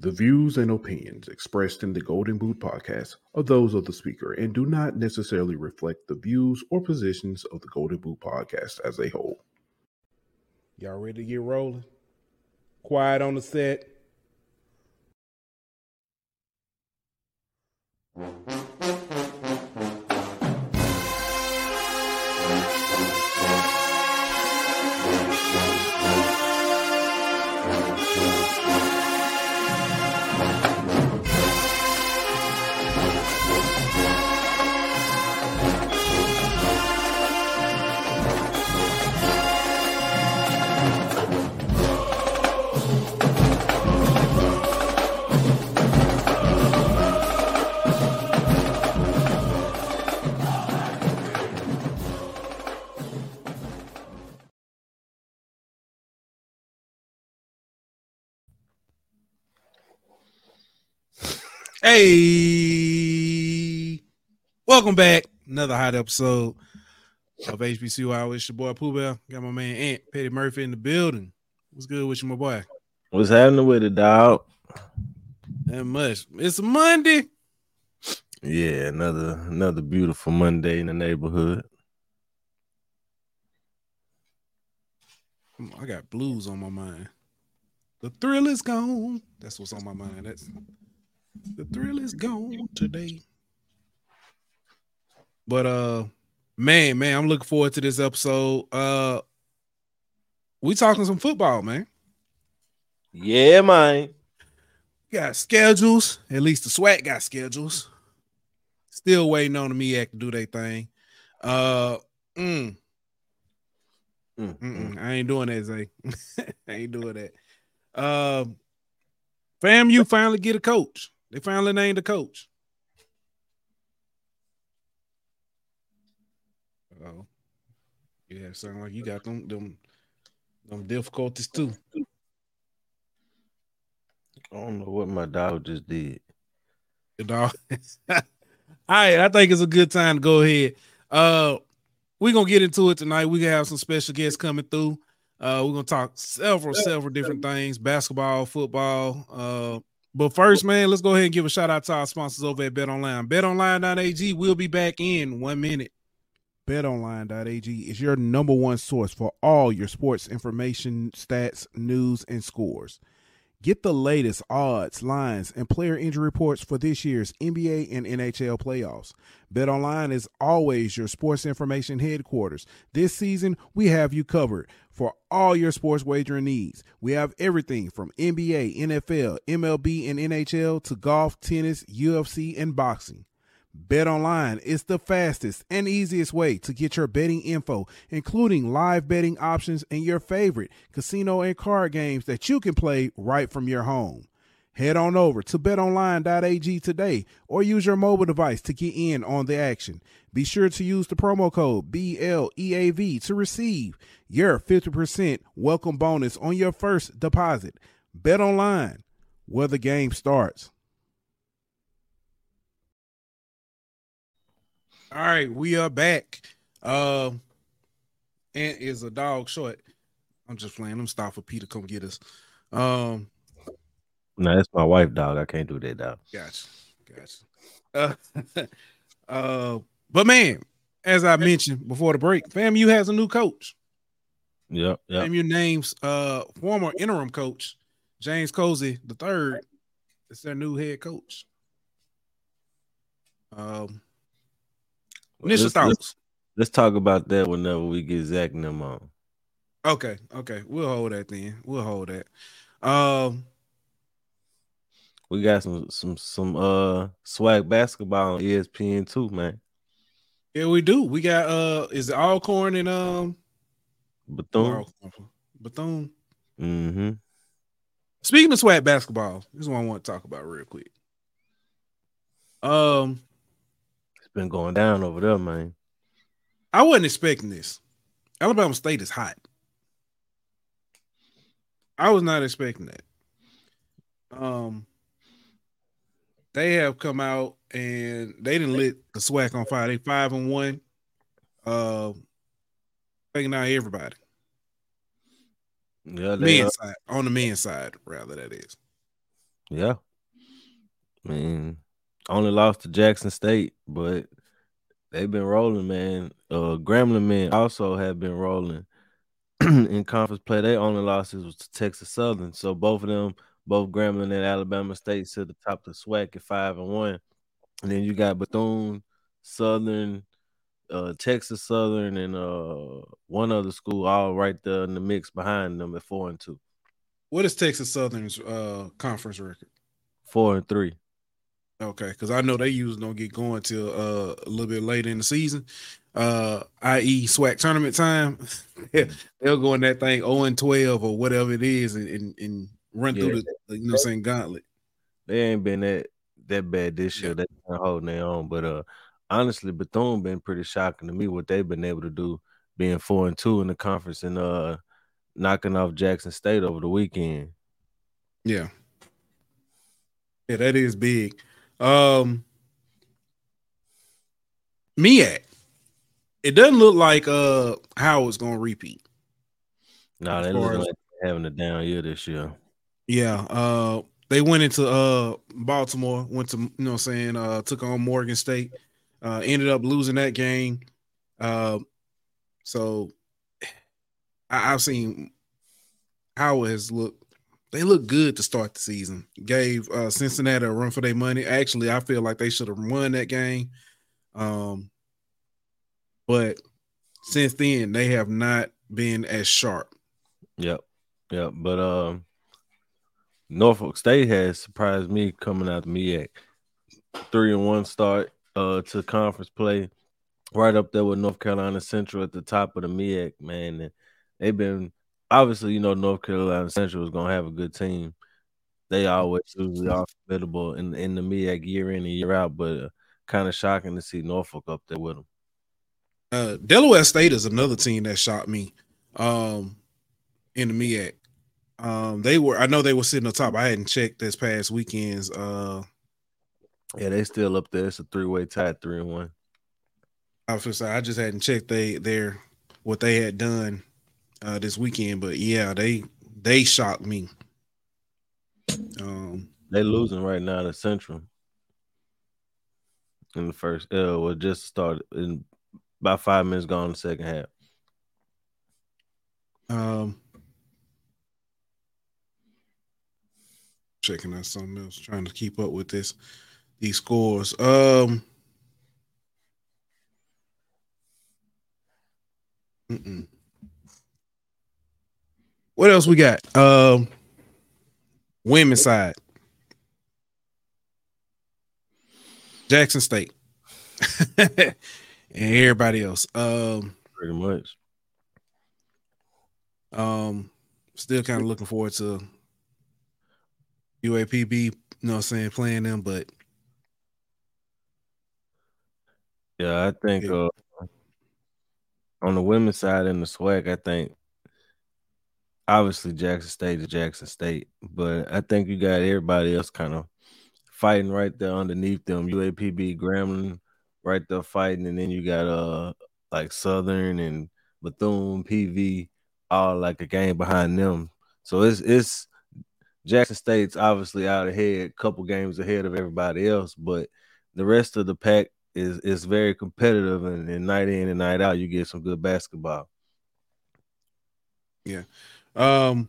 The views and opinions expressed in the Golden Boot podcast are those of the speaker and do not necessarily reflect the views or positions of the Golden Boot podcast as a whole. Y'all ready to get rolling? Quiet on the set. Hey, welcome back. Another hot episode of HBCU Hour. It's your boy Pooh Bell. Got my man Aunt Petty Murphy in the building. What's good with you, my boy? What's happening with it, dog? That much. It's a Monday. Yeah, another another beautiful Monday in the neighborhood. I got blues on my mind. The thrill is gone. That's what's on my mind. That's the thrill is gone today. But uh man, man, I'm looking forward to this episode. Uh we talking some football, man. Yeah, man. Got schedules. At least the SWAC got schedules. Still waiting on the MEAC to do their thing. Uh mm. Mm, Mm-mm, I ain't doing that, Zay. I ain't doing that. Um, fam, you finally get a coach. They finally named a coach. Oh, yeah, sound like you got them them them difficulties too. I don't know what my dog just did. You know? All right, I think it's a good time to go ahead. Uh, we're gonna get into it tonight. We gonna have some special guests coming through. Uh, we're gonna talk several, several different things: basketball, football. Uh, but first, man, let's go ahead and give a shout out to our sponsors over at Bet Online. BetOnline.ag will be back in one minute. BetOnline.ag is your number one source for all your sports information, stats, news, and scores. Get the latest odds, lines, and player injury reports for this year's NBA and NHL playoffs. BetOnline is always your sports information headquarters. This season, we have you covered for all your sports wagering needs. We have everything from NBA, NFL, MLB, and NHL to golf, tennis, UFC, and boxing. Bet Online is the fastest and easiest way to get your betting info, including live betting options and your favorite casino and card games that you can play right from your home. Head on over to betonline.ag today or use your mobile device to get in on the action. Be sure to use the promo code BLEAV to receive your 50% welcome bonus on your first deposit. Bet Online, where the game starts. All right, we are back. Uh, Ant is a dog short. I'm just playing. I'm stop for Peter come get us. Um, No, that's my wife, dog. I can't do that, dog. gotcha, gotcha. Uh, uh, but man, as I mentioned before the break, FAMU has a new coach. Yep, yep. FAMU names uh former interim coach James Colzie the third. It's their new head coach. Um, initial Let's- thoughts. let's, let's talk about that whenever we get Zach and them on. Okay, okay, we'll hold that then. We'll hold that. Um, We got some some some uh SWAC basketball on ESPN too, man. yeah, we do. We got uh, is it Alcorn and um, Bethune. Bethune. Mm-hmm. Speaking of SWAC basketball, this is what I want to talk about real quick. Um, been going down over there, man. I wasn't expecting this. Alabama State is hot. I was not expecting that. Um, they have come out and they didn't lit the SWAC on fire. They five and one. Uh, taking out everybody. Yeah, they, uh, Men's side on the men's side, rather that is. Yeah. I mean, only lost to Jackson State, but they've been rolling, man. Uh Grambling men also have been rolling in conference play. They only losses was to Texas Southern. So both of them, both Grambling and Alabama State, to the top of the SWAC at five and one. And then you got Bethune, Southern, uh, Texas Southern, and uh, one other school all right there in the mix behind them at four and two. What is Texas Southern's uh, conference record? Four and three. Okay, because I know they usually don't get going till uh, a little bit later in the season, uh, i.e., SWAC tournament time. They'll go in that thing 0 and 12 or whatever it is and, and, and run yeah. through the you know i'm saying gauntlet. They ain't been that that bad this year. Yeah. They're holding their own, but uh, honestly, Bethune been pretty shocking to me what they've been able to do, being four and two in the conference and uh knocking off Jackson State over the weekend. Yeah. Yeah, that is big. Um MEAC. It doesn't look like uh Howard's gonna repeat. No, nah, they look like having a down year this year. Yeah. Uh they went into uh Baltimore, went to you know what I'm saying, uh took on Morgan State, uh ended up losing that game. Uh so I, have seen Howard has looked they look good to start the season. Gave uh, Cincinnati a run for their money. Actually, I feel like they should have won that game. Um, but since then, they have not been as sharp. Yep, yep. But um, Norfolk State has surprised me coming out of MEAC. Three and one start uh to conference play, right up there with North Carolina Central at the top of the MEAC. Man, and they've been obviously, you know, North Carolina Central is gonna have a good team. They always usually are formidable in in the MEAC year in and year out, but uh, kind of shocking to see Norfolk up there with them. Uh, Delaware State is another team that shocked me um, in the MEAC. Um, they were I know they were sitting on top. I hadn't checked this past weekends. Uh, yeah, they still up there. It's a three way tie, three and one. I was I just hadn't checked they their what they had done uh, this weekend, but yeah, they they shocked me. Um, they losing right now to Central in the first. Uh, well, just started in about five minutes gone in the second half. Um, checking out something else, trying to keep up with this these scores. Um. Mm-mm. What else we got? Um, women's side. Jackson State. and everybody else. Um, pretty much. Um, still kind of looking forward to UAPB, you know what I'm saying, playing them, but yeah, I think uh, on the women's side in the SWAC, I think obviously Jackson State is Jackson State, but I think you got everybody else kind of fighting right there underneath them. UAPB Grambling right there fighting, and then you got uh like Southern and Bethune PV all like a game behind them. So it's it's Jackson State's obviously out ahead, couple games ahead of everybody else, but the rest of the pack is is very competitive, and, and night in and night out, you get some good basketball. Yeah. Um,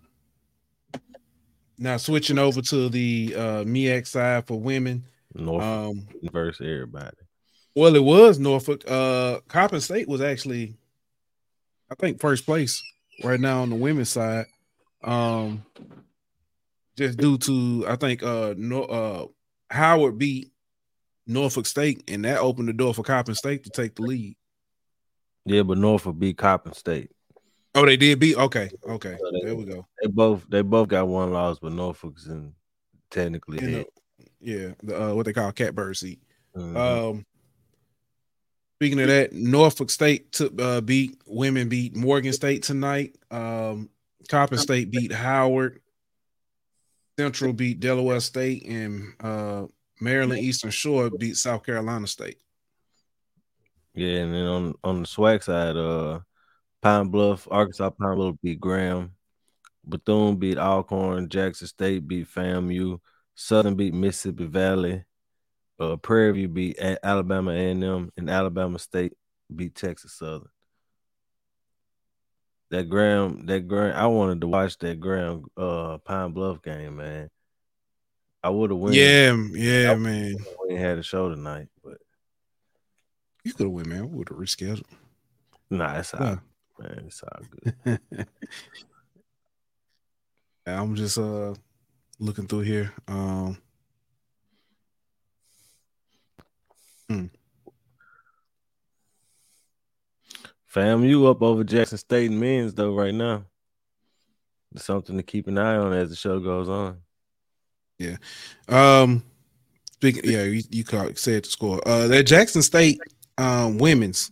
now switching over to the uh MEAC side for women. Norfolk um, versus everybody. Well, it was Norfolk. Uh, Coppin State was actually, I think, first place right now on the women's side. Um, just due to I think uh no uh Howard beat Norfolk State, and that opened the door for Coppin State to take the lead. Yeah, but Norfolk beat Coppin State. Oh, they did beat. Okay, okay. So they, there we go. They both they both got one loss, but Norfolk's in technically you know, Yeah, the uh, what they call catbird seat. Mm-hmm. Um, speaking of that, Norfolk State took uh, beat women beat Morgan State tonight. Um, Coppin State beat Howard. Central beat Delaware State, and uh, Maryland Eastern Shore beat South Carolina State. Yeah, and then on on the SWAC side, uh, Pine Bluff, Arkansas Pine Bluff beat Gram. Bethune beat Alcorn. Jackson State beat FAMU. Southern beat Mississippi Valley. Uh, Prairie View beat Alabama A&M, and Alabama State beat Texas Southern. That Gram, that Gram, I wanted to watch that Gram uh Pine Bluff game, man. I would have won. Yeah, yeah, I man. We had a show tonight, but you could have went, man. We would have rescheduled. Nah, that's all. Man. It's all good. I'm just uh looking through here. Um hmm. Fam, you up over Jackson State and men's though right now. It's something to keep an eye on as the show goes on. Yeah. Um speaking yeah, you, you said the score. Uh that Jackson State um women's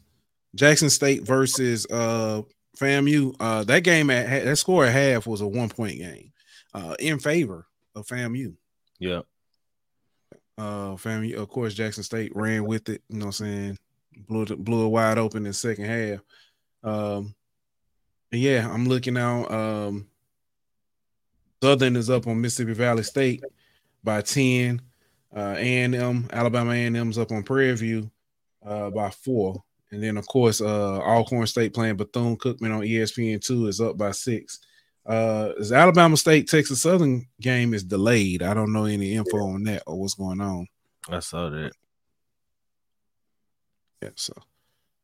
Jackson State versus uh FAMU. Uh that game at that score at half was a one point game uh in favor of FAMU. Yeah. Uh FAMU, of course, Jackson State ran with it, you know what I'm saying? Blew it, blew it wide open in second half. Um yeah, I'm looking out. Um Southern is up on Mississippi Valley State by 10. Uh, A&M, Alabama A&M's up on Prairie View uh, by four. And then, of course, uh, Alcorn State playing Bethune Cookman on ESPN two is up by six. Uh, is Alabama State Texas Southern game is delayed. I don't know any info on that or what's going on. I saw that. Yeah. So,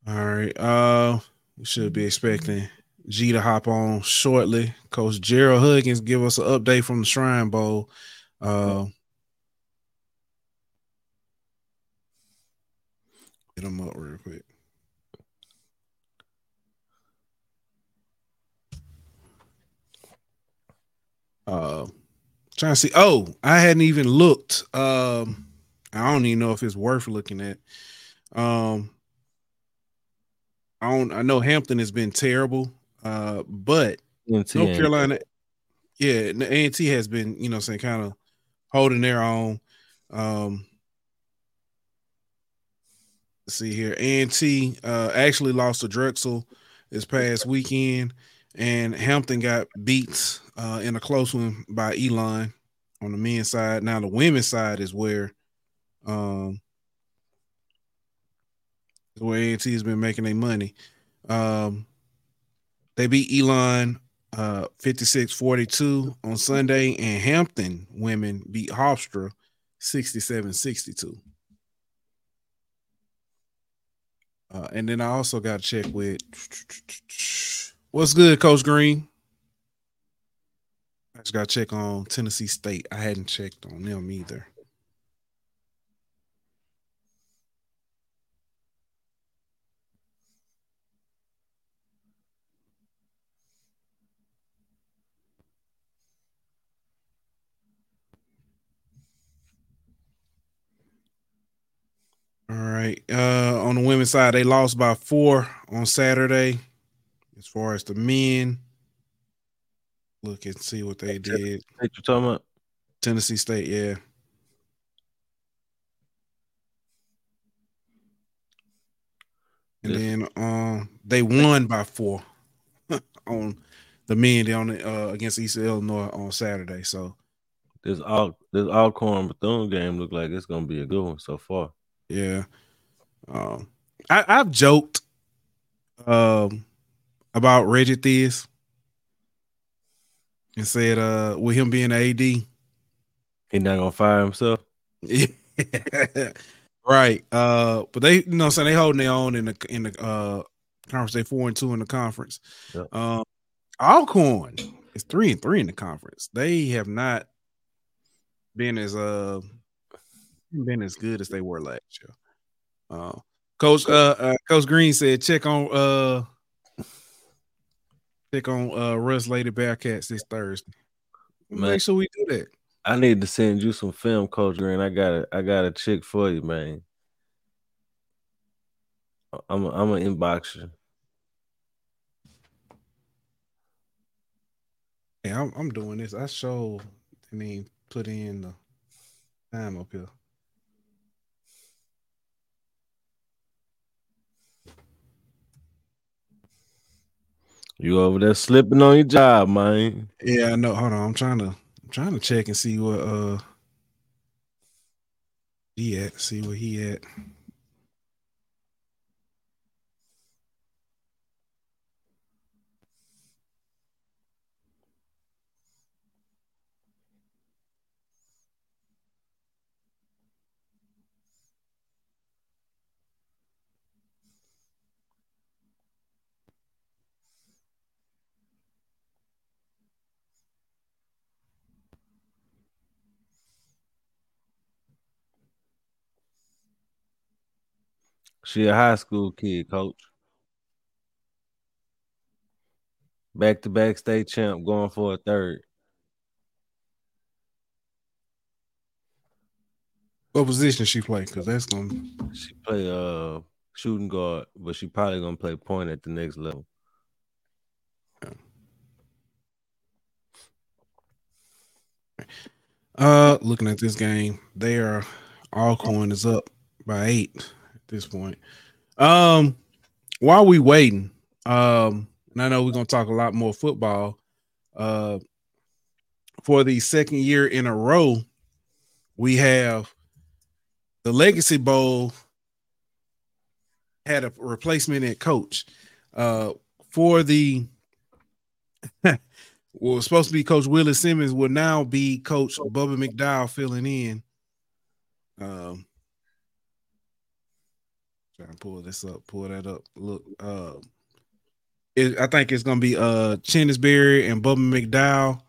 all right. Uh, we should be expecting G to hop on shortly. Coach Gerald Huggins give us an update from the Shrine Bowl. Uh, get him up real quick. Uh, trying to see. Oh, I hadn't even looked. Um, I don't even know if it's worth looking at. Um, I don't. I know Hampton has been terrible. Uh, but North Carolina, yeah, A and T has been, you know, saying kind of holding their own. Um, let's see here. A and T uh, actually lost to Drexel this past weekend, and Hampton got beat uh, in a close one by Elon on the men's side. Now the women's side is where um where A and has been making their money. Um, they beat Elon uh 56-42 on Sunday, and Hampton women beat Hofstra 67-62. Uh, and then I also got to check with what's good, Coach Green. I just got to check on Tennessee State. I hadn't checked on them either. All right. Uh, on the women's side, they lost by four on Saturday. As far as the men, look and see what they did. What you talking about? Tennessee State, yeah. And yeah. then um, they won by four on the men on uh, against East Illinois on Saturday. So this all this Alcorn Bethune game look like it's gonna be a good one so far. Yeah. Um, I, I've joked um about Reggie Theus and said uh with him being AD, he not gonna fire himself. right. Uh but they you know so they holding their own in the in the uh conference. They four and two in the conference. Yep. Um Alcorn is three and three in the conference. They have not been as uh been as good as they were last year. Uh, Coach uh, uh, Coach Green said check on uh check on uh Rust Lady Bearcats this Thursday. Man, Make sure we do that. I need to send you some film, Coach Green. I got a I got a chick for you, man. I'm a, I'm an inboxer. Hey, I'm I'm doing this. I show I mean put in the time up here. You over there slipping on your job, man. Yeah, I know. Hold on. I'm trying to I'm trying to check and see what uh he at, see where he at. She a high school kid, coach. Back to back state champ going for a third. What position she play? Because that's gonna She play uh shooting guard, but she probably gonna play point at the next level. uh looking at this game, they are Alcorn is up by eight this point. Um while we waiting, um, and I know we're gonna talk a lot more football. Uh for the second year in a row, we have the Legacy Bowl had a replacement at coach. Uh, for the was supposed to be Coach Willie Simmons will now be Coach Bubba McDowell filling in. Um, trying to pull this up, pull that up. Look, uh, it, I think it's gonna be uh Chennis Berry and Bubba McDowell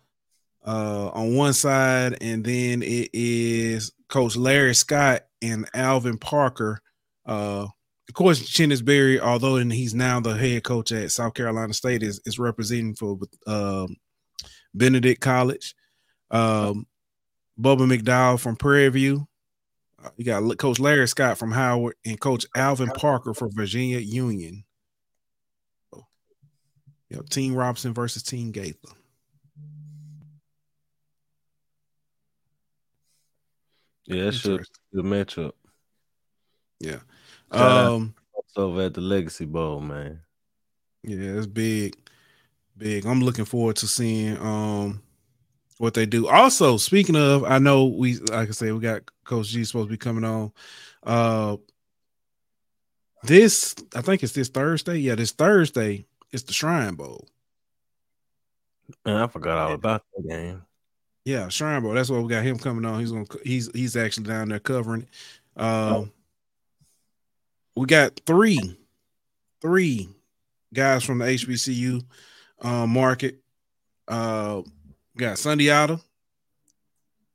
uh on one side, and then it is Coach Larry Scott and Alvin Parker. Uh, of course, Chennis Berry, although and he's now the head coach at South Carolina State, is is representing for um, Benedict College. Um, Bubba McDowell from Prairie View. You got Coach Larry Scott from Howard and Coach Alvin Parker from Virginia Union. Oh. Yep, Team Robinson versus Team Gaither. Yeah, that's should be a matchup. Yeah. Um out over at the Legacy Bowl, man. Yeah, it's big, big. I'm looking forward to seeing um what they do. Also, speaking of, I know we like I said, we got Coach G supposed to be coming on. Uh this I think it's this Thursday. Yeah, this Thursday it's the Shrine Bowl. Man, I forgot all about that game. Yeah, Shrine Bowl. That's why we got him coming on. He's gonna he's he's actually down there covering it. Um we got three, three guys from the HBCU uh, market. Uh, we got Sundiata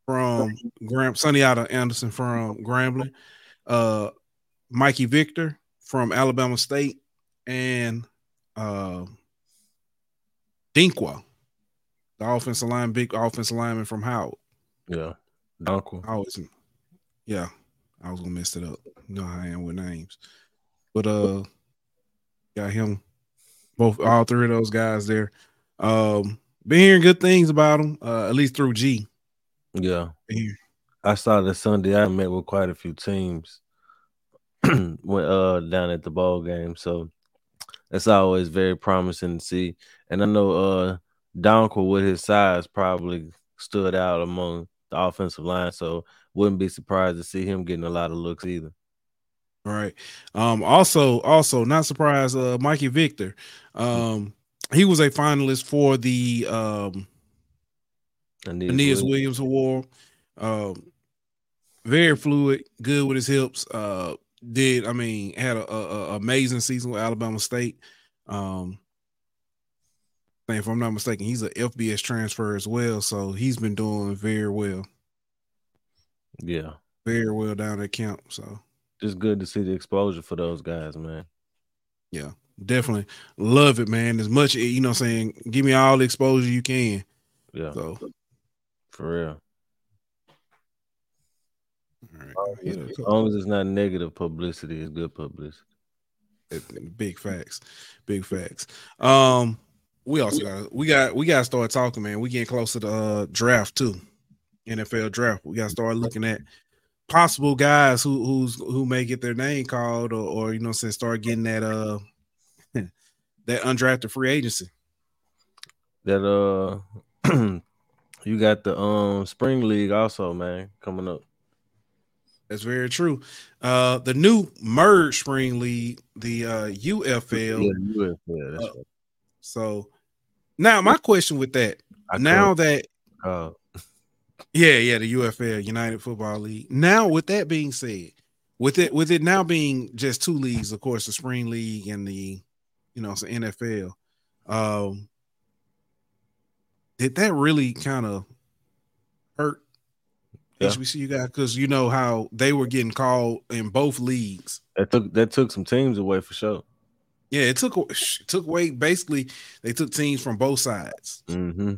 from Gram, Sundiata Anderson from Grambling, uh, Mikey Victor from Alabama State, and uh, Dinkwa, the offensive line, big offensive lineman from Howard. Yeah, Dunkel. I always, yeah, I was gonna mess it up. You know how I am with names. But uh got him both all three of those guys there. Um been hearing good things about him, uh, at least through G. Yeah. I saw that Sunday. I met with quite a few teams went uh down at the ball game. So that's always very promising to see. And I know uh with his size probably stood out among the offensive line. So wouldn't be surprised to see him getting a lot of looks either. All right. Um, also, also not surprised, uh, Mikey Victor. Um, he was a finalist for the um Aeneas Aeneas Williams. Williams Award. Um, very fluid, good with his hips. Uh, did I mean had a, a, a amazing season with Alabama State. Um, if I'm not mistaken, he's a FBS transfer as well, so he's been doing very well, Yeah. very well down at camp. So Just good to see the exposure for those guys, man. yeah, definitely love it, man. As much you know, I'm saying give me all the exposure you can. Yeah, So for real. all right, yeah, As long as it's not negative publicity, it's good publicity. Big facts, big facts. Um, we also got we got we got to start talking, man. We getting close to the uh, draft too, NFL draft. We got to start looking at possible guys who who's who may get their name called or, or you know, say start getting that uh that undrafted free agency. That uh, you got the um spring league also, man, coming up. That's very true. Uh, the new merge spring league, the uh, UFL. Yeah, UFL. That's Uh, right. So now my question with that, I now that uh, yeah, yeah, the UFL United Football League. Now, with that being said, with it with it now being just two leagues, of course, the spring league and the you know, it's the NFL. Um, did that really kind of hurt Yeah. HBCU guys? Because you know how they were getting called in both leagues. that took that took some teams away for sure. Yeah, it took it took away. Basically, they took teams from both sides, Mm-hmm.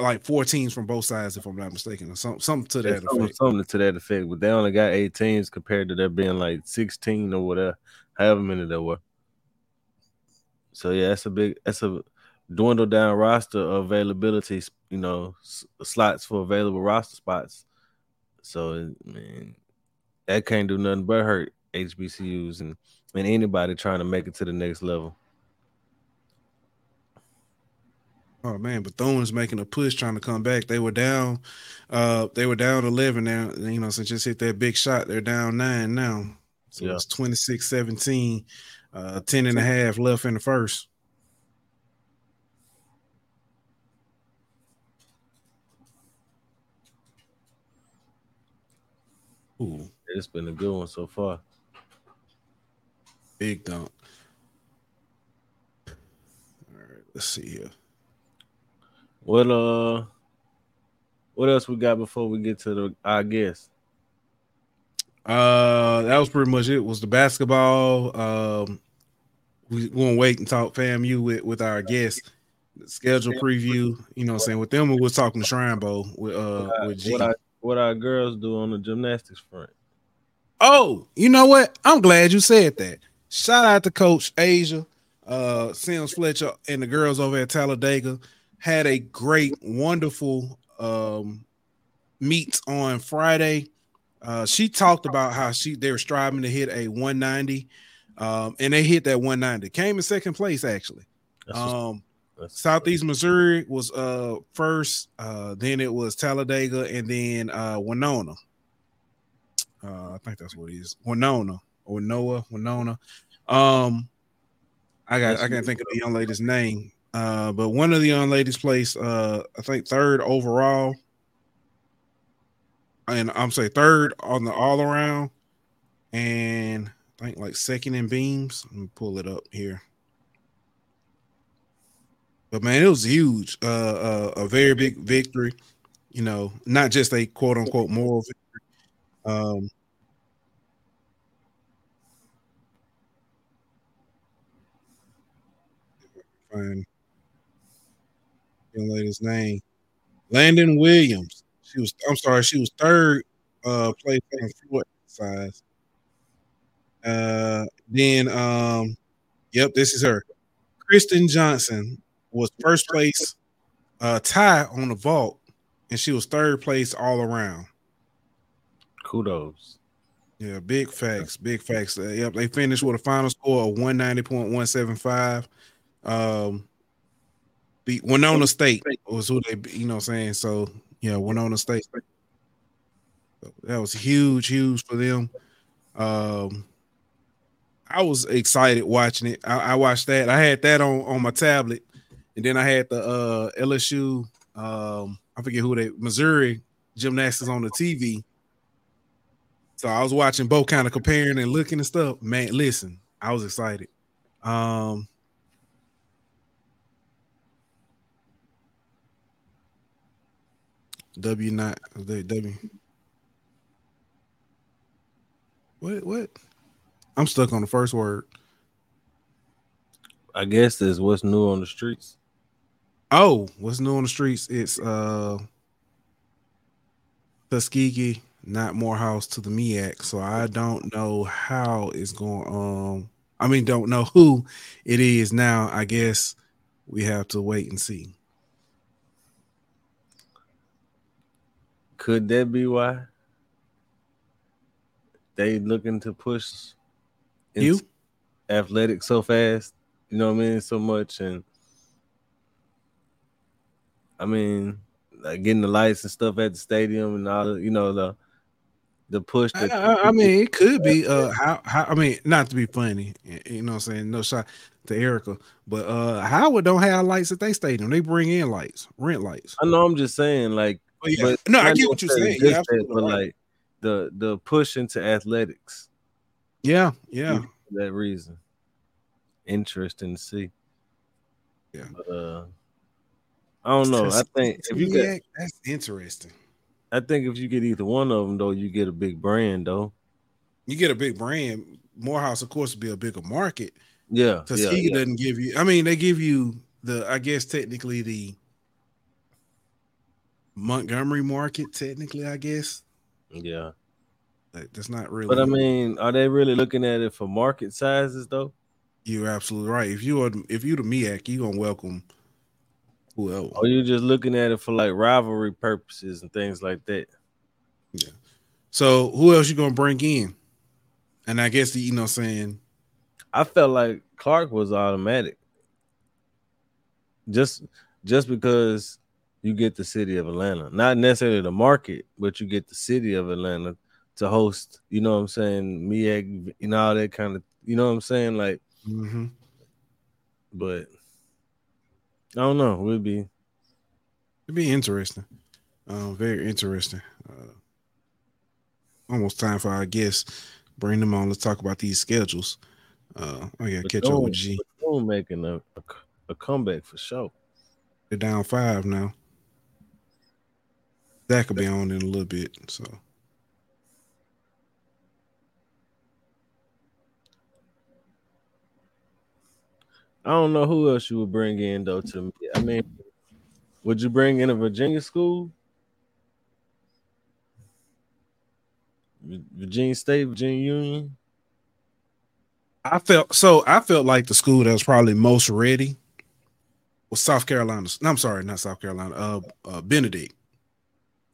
like four teams from both sides, if I'm not mistaken, or something, something to that something, effect. something to that effect, but they only got eight teams compared to there being like 16 or whatever, however many there were. So yeah, that's a big that's a dwindled down roster availability, you know, s- slots for available roster spots. So man, that can't do nothing but hurt HBCUs and, and anybody trying to make it to the next level. Oh man, Bethune is making a push trying to come back. They were down, uh, they were down 11 now. You know, since just hit that big shot, they're down nine now. So Yeah. it's 26 17, uh, 10 and a half left in the first. Ooh, It's been a good one so far. big dunk. All right, let's see here. What uh what else we got before we get to the our guest? Uh, that was pretty much it. Was the basketball? Um, we gonna wait and talk FAMU with with our guest. The schedule preview. You know, what I'm saying with them, we was talking to Shrine Bowl with uh with G. what our what our girls do on the gymnastics front. Oh, you know what? I'm glad you said that. Shout out to Coach Asia, uh, Sims Fletcher, and the girls over at Talladega had a great, wonderful um meet on Friday. Uh, she talked about how she they were striving to hit a 190, um, and they hit that 190. Came in second place actually. Um, Southeast Missouri was uh first, uh then it was Talladega and then uh Winona. Uh I think that's what it is. Winona or Noah, Winona. Um I got I can't think of the young lady's name. Uh but one of the young ladies placed uh I think third overall. And I'm say third on the all around and I think like second in beams. Let me pull it up here. But man, it was huge. Uh, uh, a very big victory. You know, not just a quote unquote moral victory. Um, find young lady's name, Landon Williams. She was. I'm sorry. She was third uh, place on floor size. Uh, then um, yep, this is her. Kristen Johnson was first place uh tie on the vault, and she was third place all around. kudos. Yeah, big facts, big facts. Uh, yep, they finished with a final score of 190.175. Um beat Winona State was who they you know what I'm saying. So yeah, Winona State. That was huge, huge for them. Um I was excited watching it. I, I watched that. I had that on on my tablet, and then I had the uh LSU. Um, I forget who they Missouri gymnastics on the TV. So I was watching both, kind of comparing and looking and stuff. Man, listen, I was excited. Um, W not the W. What what? I'm stuck on the first word. I guess is what's new on the streets. Oh, what's new on the streets? It's uh Tuskegee, not Morehouse to the MEAC. So I don't know how it's going. Um, I mean, don't know who it is now. I guess we have to wait and see. Could that be why they looking to push You? athletic so fast? You know what I mean? So much and I mean, like getting the lights and stuff at the stadium and all. You know the the push that I, I, mean, it could be. Uh, how, how? I mean, not to be funny, you know, what I'm saying no shot to Erica, but uh, Howard don't have lights at they stadium. They bring in lights, rent lights. I know. I'm just saying, like, but yeah. but no, I get what you're saying. Yeah, but right. like the the push into athletics. Yeah, yeah. that reason, interesting to see. Yeah. But, uh, I don't know. I think if you get that's interesting. I think if you get either one of them, though, you get a big brand, though. You get a big brand. Morehouse, of course, would be a bigger market. Yeah, because yeah, he yeah. doesn't give you. I mean, they give you the. I guess technically the Montgomery market. Technically, I guess. Yeah, but that's not really. But I mean, are they really looking at it for market sizes though? You're absolutely right. If you are, if you the MEAC, you gonna welcome whoever. Or you just looking at it for like rivalry purposes and things like that. Yeah. So who else you gonna bring in? And I guess the, you know saying I felt like Clark was automatic. Just just because you get the city of Atlanta, not necessarily the market, but you get the city of Atlanta to host, you know what I'm saying, MEAC, you know, all that kind of, you know what I'm saying? Like, mm-hmm. but I don't know. It would be it'd be interesting. Uh, very interesting. Uh, almost time for our guests. Bring them on. Let's talk about these schedules. Uh, oh yeah, catch up with G. making a, a, a comeback for sure. They're down five now. That could be on in a little bit. So I don't know who else you would bring in though. To me, I mean, would you bring in a Virginia school? Virginia State, Virginia Union. I felt so. I felt like the school that was probably most ready was South Carolina. No, I'm sorry, not South Carolina. Uh, uh Benedict.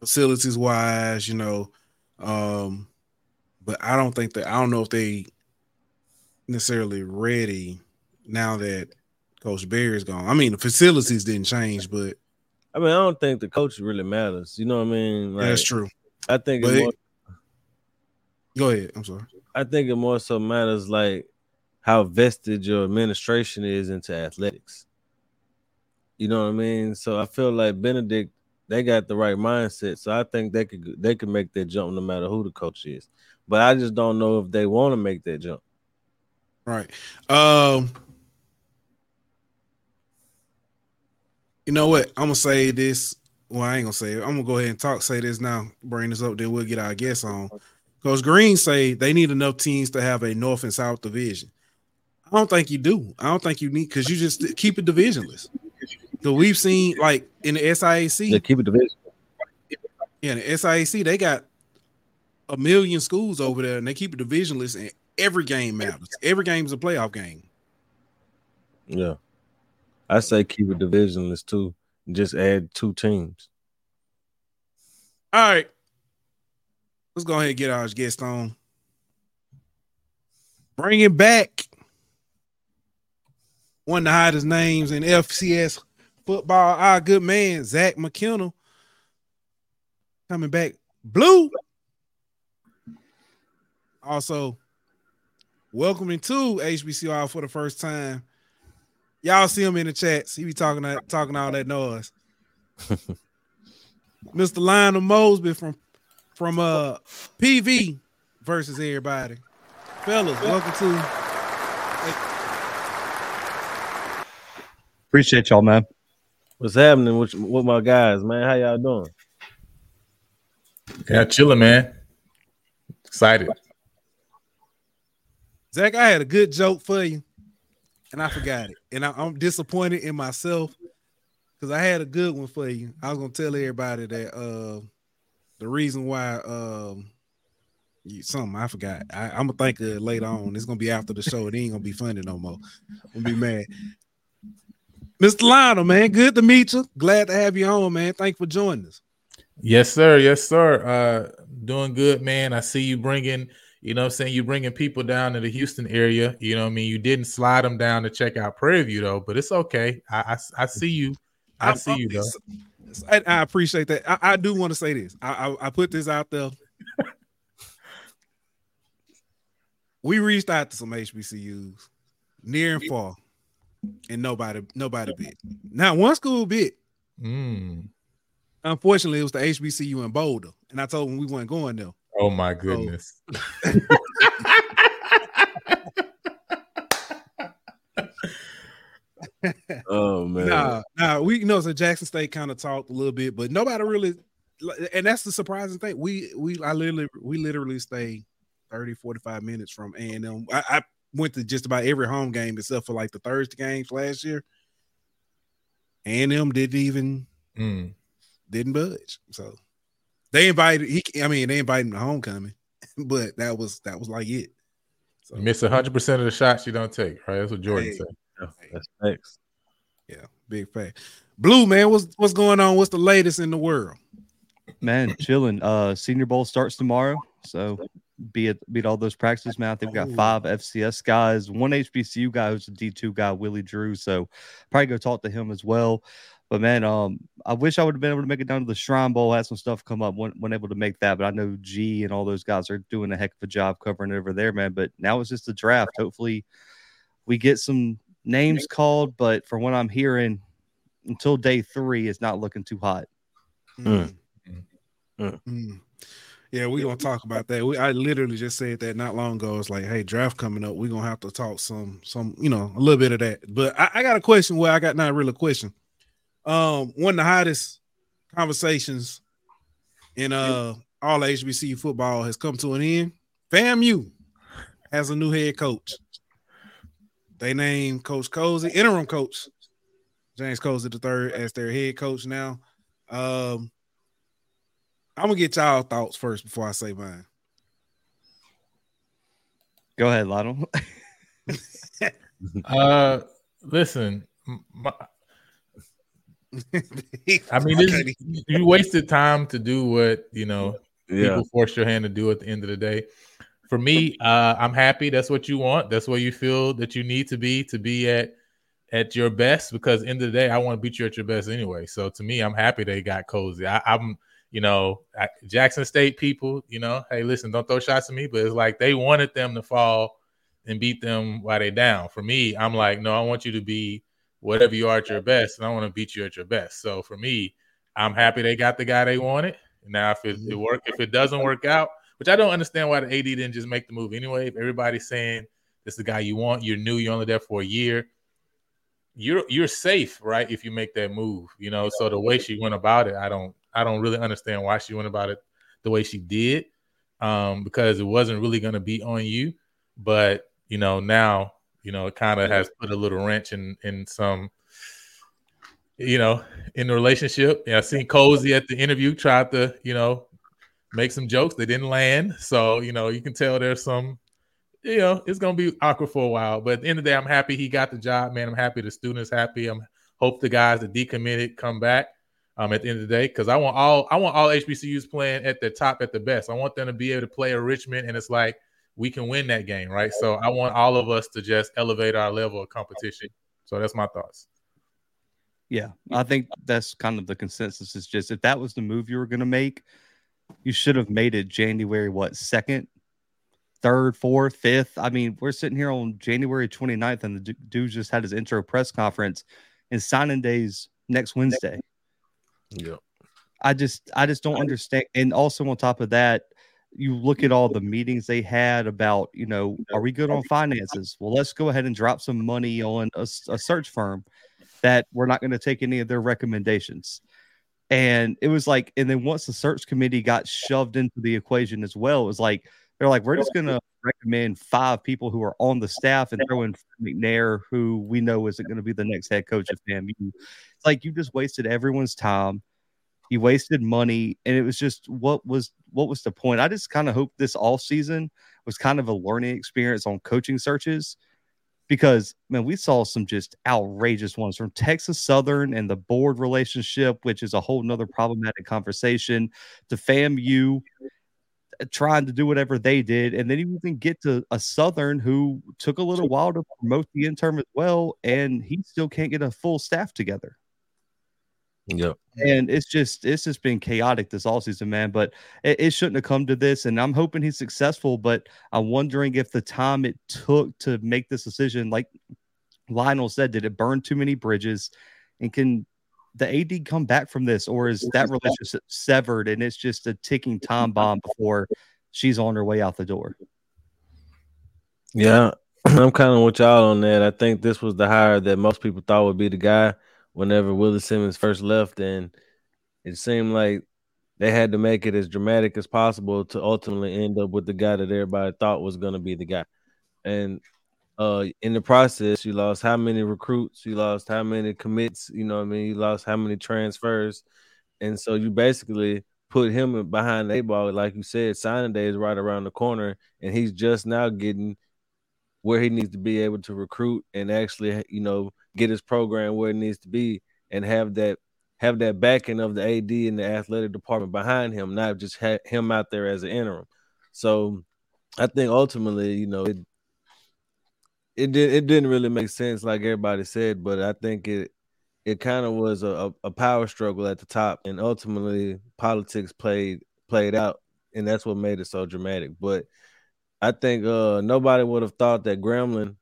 Facilities wise, you know, um, but I don't think that I don't know if they necessarily ready now that Coach Berry's gone. I mean, the facilities didn't change, but I mean, I don't think the coach really matters. You know what I mean? Like, that's true. I think but it more, go ahead. I'm sorry. I think it more so matters like how vested your administration is into athletics. You know what I mean? So I feel like Benedict, they got the right mindset. So I think they could they could make that jump no matter who the coach is. But I just don't know if they want to make that jump. Right. Um You know what? I'm gonna say this. Well, I ain't gonna say it. I'm gonna go ahead and talk. Say this now. Bring this up. Then we'll get our guests on. Because Green say they need enough teams to have a North and South division. I don't think you do. I don't think you need because you just keep it divisionless. So we've seen like in the SIAC, they keep it division. Yeah, the SIAC they got a million schools over there, and they keep it divisionless, and every game matters. Every game is a playoff game. Yeah. I say keep it divisionless too. Just add two teams. All right. Let's go ahead and get our guest on. Bring it back. One of the hottest names in FCS football, our good man, Zach McKinnell. Coming back blue. Also, welcoming to HBCR for the first time, Y'all see him in the chats. He be talking talking all that noise. Mr. Lionel Mosby from from uh PV versus everybody. Fellas, welcome to Appreciate y'all, man. What's happening with, with my guys, man? How y'all doing? Yeah, chilling, man. Excited. Zach, I had a good joke for you and I forgot it. And I, am disappointed in myself because I had a good one for you. I was gonna tell everybody that uh the reason why um you, something I forgot. I, am gonna think of it later on. It's gonna be after the show. It ain't gonna be funny no more. I'm gonna be mad. Mr. Lionel, man, good to meet you. Glad to have you on, man. Thanks for joining us. Yes, sir. Yes, sir. Uh, doing good, man. I see you bringing you know I'm saying? You bringing people down to the Houston area. You know I mean? You didn't slide them down to check out Prairie View, though, but it's okay. I, I, I see you. I, see you, though. I, I appreciate that. I, I do want to say this. I, I, I put this out there. we reached out to some HBCUs near and far, and nobody nobody bit. Not one school bit. Mm. Unfortunately, it was the HBCU in Boulder, and I told them we weren't going there. Oh my goodness. Oh man. Nah, nah, we you know so Jackson State kind of talked a little bit, but nobody really and that's the surprising thing. We we I literally we literally stay 30, 45 minutes from A and M. I, I went to just about every home game except for like the Thursday games last year. And M didn't even Mm. didn't budge. So they invited he I mean they invited him to homecoming, but that was that was like it. So You miss hundred percent of the shots you don't take, right? That's what Jordan Hey. said. That's facts. yeah, big fact. Blue man, what's what's going on? What's the latest in the world? Man, chilling. Uh, Senior Bowl starts tomorrow, so be at be all those practices, man. I think we got five FCS guys, one HBCU guy who's a D two guy, Willie Drew. So probably go talk to him as well. But man, um, I wish I would have been able to make it down to the Shrine Bowl. Had some stuff come up, wasn't, wasn't able to make that. But I know G and all those guys are doing a heck of a job covering it over there, man. But now it's just the draft. Hopefully, we get some names called. But from what I'm hearing, until day three, it's not looking too hot. Mm. Mm. Mm. Yeah, we're gonna talk about that. We, I literally just said that not long ago. It's like, hey, draft coming up. We're gonna have to talk some, some, you know, a little bit of that. But I, I got a question. Well, I got not really a question. Um, one of the hottest conversations in uh all HBCU football has come to an end. FAMU has a new head coach. They named Coach Colzie, interim coach James Colzie the third as their head coach now. Um, I'm gonna get y'all thoughts first before I say mine. Go ahead, Lionel. Uh, listen, m- my, I mean, this, you wasted time to do what you know Yeah. people forced your hand to do at the end of the day. For me, uh, I'm happy. That's what you want. That's where you feel that you need to be to be at at your best. Because end of the day, I want to beat you at your best anyway. So to me, I'm happy they got Colzie. I, I'm, you know, Jackson State people. You know, hey, listen, don't throw shots at me, but it's like they wanted them to fall and beat them while they down. For me, I'm like, no, I want you to be whatever you are at your best, and I want to beat you at your best. So for me, I'm happy they got the guy they wanted. Now, if it, it work, if it doesn't work out, which I don't understand why the AD didn't just make the move anyway. If everybody's saying this is the guy you want, you're new, you're only there for a year, you're you're safe, right? If you make that move, you know. So the way she went about it, I don't I don't really understand why she went about it the way she did, um, because it wasn't really going to be on you. But you know now, you know, it kind of has put a little wrench in in some you know, in the relationship. Yeah, I seen Colzie at the interview tried to, you know, make some jokes. They didn't land. So, you know, you can tell there's some, you know, it's gonna be awkward for a while. But at the end of the day, I'm happy he got the job, man. I'm happy the students happy. I'm hope the guys that decommitted come back um at the end of the day. Cause I want all I want all HBCUs playing at the top at the best. I want them to be able to play a Richmond and it's like we can win that game, right? So I want all of us to just elevate our level of competition. So that's my thoughts. Yeah, I think that's kind of the consensus. Is just if that was the move you were going to make, you should have made it January what second, third, fourth, fifth. I mean, we're sitting here on January 29th, and the du- dude just had his intro press conference, and signing days next Wednesday. Yeah. I just I just don't understand. And also on top of that, you look at all the meetings they had about, you know, are we good on finances? Well, let's go ahead and drop some money on a search firm that we're not going to take any of their recommendations. And it was like, and then once the search committee got shoved into the equation as well, it was like they're like, we're just to recommend five people who are on the staff and throw in McNair, who we know isn't going to be the next head coach of FAMU. It's like you just wasted everyone's time. You wasted money and it was just what was what was the point? I just kind of hope this off season was kind of a learning experience on coaching searches because man we saw some just outrageous ones from texas southern and the board relationship which is a whole nother problematic conversation to famu trying to do whatever they did and then you even get to a southern who took a little while to promote the interim as well and he still can't get a full staff together Yeah. And it's just it's just been chaotic this all season, man. But it, it shouldn't have come to this. And I'm hoping he's successful. But I'm wondering if the time it took to make this decision, like Lionel said, did it burn too many bridges? And can the AD come back from this, or is that relationship severed and it's just a ticking time bomb before she's on her way out the door? Yeah, I'm kind of with y'all on that. I think this was the hire that most people thought would be the guy whenever Willie Simmons first left, and it seemed like they had to make it as dramatic as possible to ultimately end up with the guy that everybody thought was going to be the guy. And uh, in the process, you lost how many recruits, you lost how many commits, you know I mean? You lost how many transfers. And so you basically put him behind the ball. Like you said, signing day is right around the corner, and he's just now getting where he needs to be able to recruit and actually, you know, get his program where it needs to be and have that have that backing of the AD and the athletic department behind him, not just him out there as an interim. So I think ultimately, you know, it it did it didn't really make sense like everybody said, but I think it it kind of was a, a power struggle at the top, and ultimately politics played played out, and that's what made it so dramatic. But I think uh, nobody would have thought that Grambling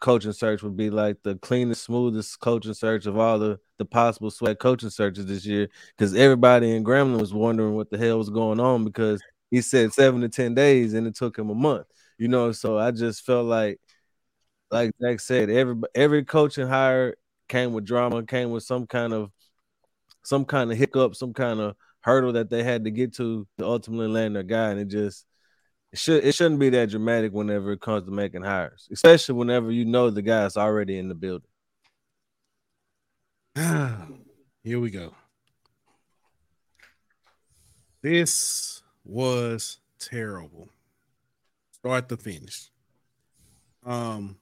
coaching search would be like the cleanest, smoothest coaching search of all the the possible SWAC coaching searches this year, because everybody in Grambling was wondering what the hell was going on because he said seven to ten days, and it took him a month. You know, so I just felt like like Zach said, every every coaching hire came with drama, came with some kind of some kind of hiccup, some kind of hurdle that they had to get to to ultimately land their guy, and it just it should it shouldn't be that dramatic whenever it comes to making hires, especially whenever you know the guy's already in the building. Here we go. This was terrible. Start to finish. Um,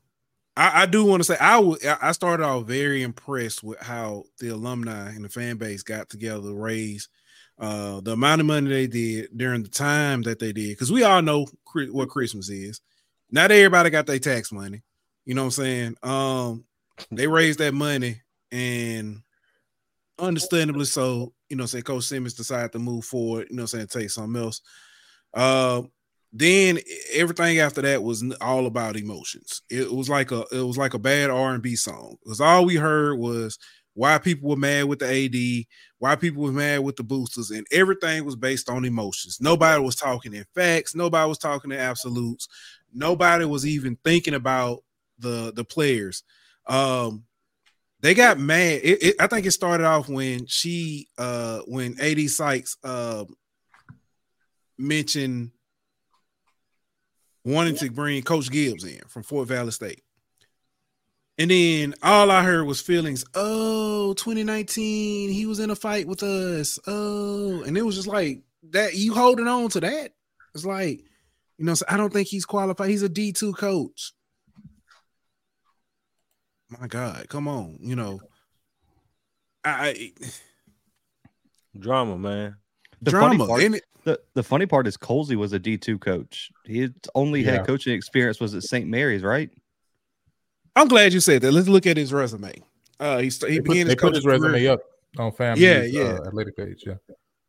I, I do want to say I, w- I started off very impressed with how the alumni and the fan base got together to raise uh, the amount of money they did during the time that they did. Because we all know what Christmas is. Not everybody got their tax money. You know what I'm saying? Um, they raised that money and understandably so, you know, say Coach Simmons decided to move forward, you know, saying take something else. Uh, then everything after that was all about emotions. It was like a it was like a bad R and B song because all we heard was why people were mad with the AD, why people were mad with the boosters, and everything was based on emotions. Nobody was talking in facts, nobody was talking in absolutes, nobody was even thinking about the the players. Um, they got mad. It, it, I think it started off when she uh when AD Sykes uh mentioned wanting to bring Coach Gibbs in from Fort Valley State. And then all I heard was feelings. Oh, 2019, he was in a fight with us. Oh, and it was just like that. You holding on to that? It's like, you know, so I don't think he's qualified. He's a D2 coach. My God, come on, you know. I, I drama, man. The drama. Funny part, the, the funny part is Colzie was a D2 coach. His only yeah. head coaching experience was at St. Mary's, right? I'm glad you said that. Let's look at his resume. Uh, he, he began his, put his resume career. up on FAMU. Yeah, yeah. Uh, athletic page. Yeah.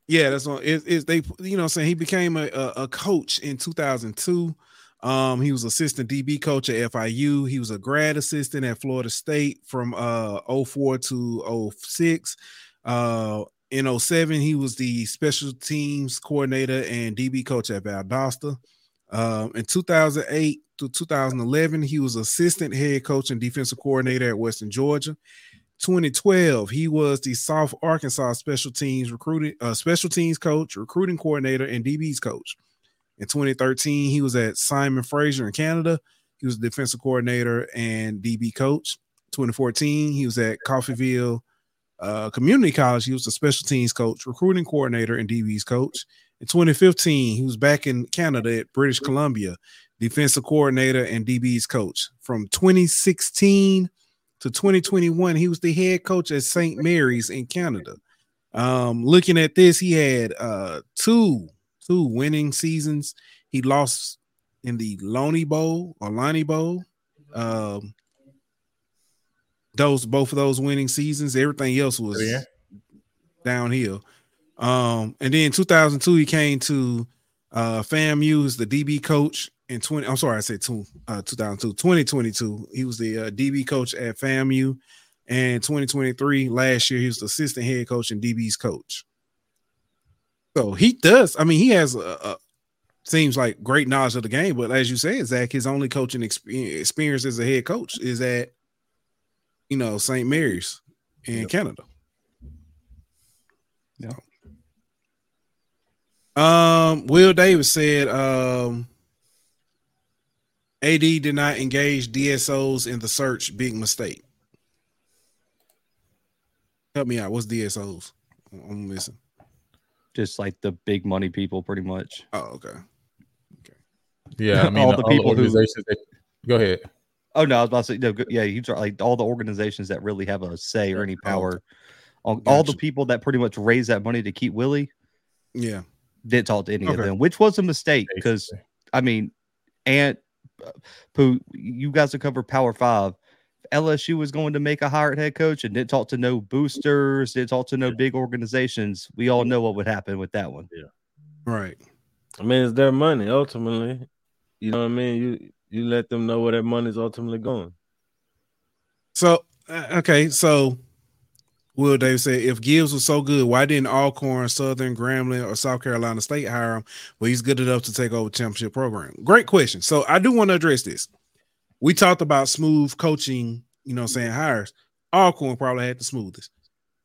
Yeah, that's on. It, it's they, you know, I'm saying he became a, a, a coach in 2002. Um, he was assistant DB coach at FIU. He was a grad assistant at Florida State from uh 04 to 06. Uh, in 07, he was the special teams coordinator and DB coach at Valdosta. Um, in 2008 to 2011, he was assistant head coach and defensive coordinator at Western Georgia. 2012, he was the South Arkansas special teams recruiting uh, special teams coach, recruiting coordinator, and DB's coach. In 2013, he was at Simon Fraser in Canada. He was the defensive coordinator and DB coach. 2014, he was at Coffeyville uh, Community College. He was the special teams coach, recruiting coordinator, and DB's coach. In 2015, he was back in Canada at British Columbia, defensive coordinator and DB's coach. From 2016 to 2021, he was the head coach at St. Mary's in Canada. Um, looking at this, he had uh, two two winning seasons. He lost in the Loney Bowl or Lonnie Bowl. Um, those both of those winning seasons. Everything else was yeah. downhill. Um, and then 2002 he came to uh FAMU as the DB coach in 20. I'm sorry, I said two, uh, 2002, 2022. He was the uh, DB coach at FAMU, and 2023 last year he was the assistant head coach and DB's coach. So he does. I mean, he has a, a seems like great knowledge of the game, but as you said, Zach, his only coaching experience as a head coach is at you know St. Mary's in yep. Canada. Yeah. Um, Will Davis said, um, AD did not engage DSOs in the search. Big mistake. Help me out. What's DSOs? I'm missing. Just like the big money people, pretty much. Oh, okay. Okay. Yeah, I mean, all the all people who. that- go ahead. Oh no, I was about to say no. good- Yeah, he's right, like all the organizations that really have a say or any power. All, all the people that pretty much raise that money to keep Willie Yeah. didn't talk to any of them, which was a mistake because I mean, and uh, Pooh, you guys will cover Power Five. If LSU was going to make a hired head coach and didn't talk to no boosters, didn't talk to no big organizations. We all know what would happen with that one. Yeah. Right. I mean, it's their money ultimately. You know what I mean? You you let them know where their money's ultimately going. So uh, okay, so Will Davis said if Gibbs was so good, why didn't Alcorn, Southern, Grambling, or South Carolina State hire him? Well, he's good enough to take over championship program. Great question. So I do want to address this. We talked about smooth coaching, you know, I'm saying hires. Alcorn probably had the smoothest.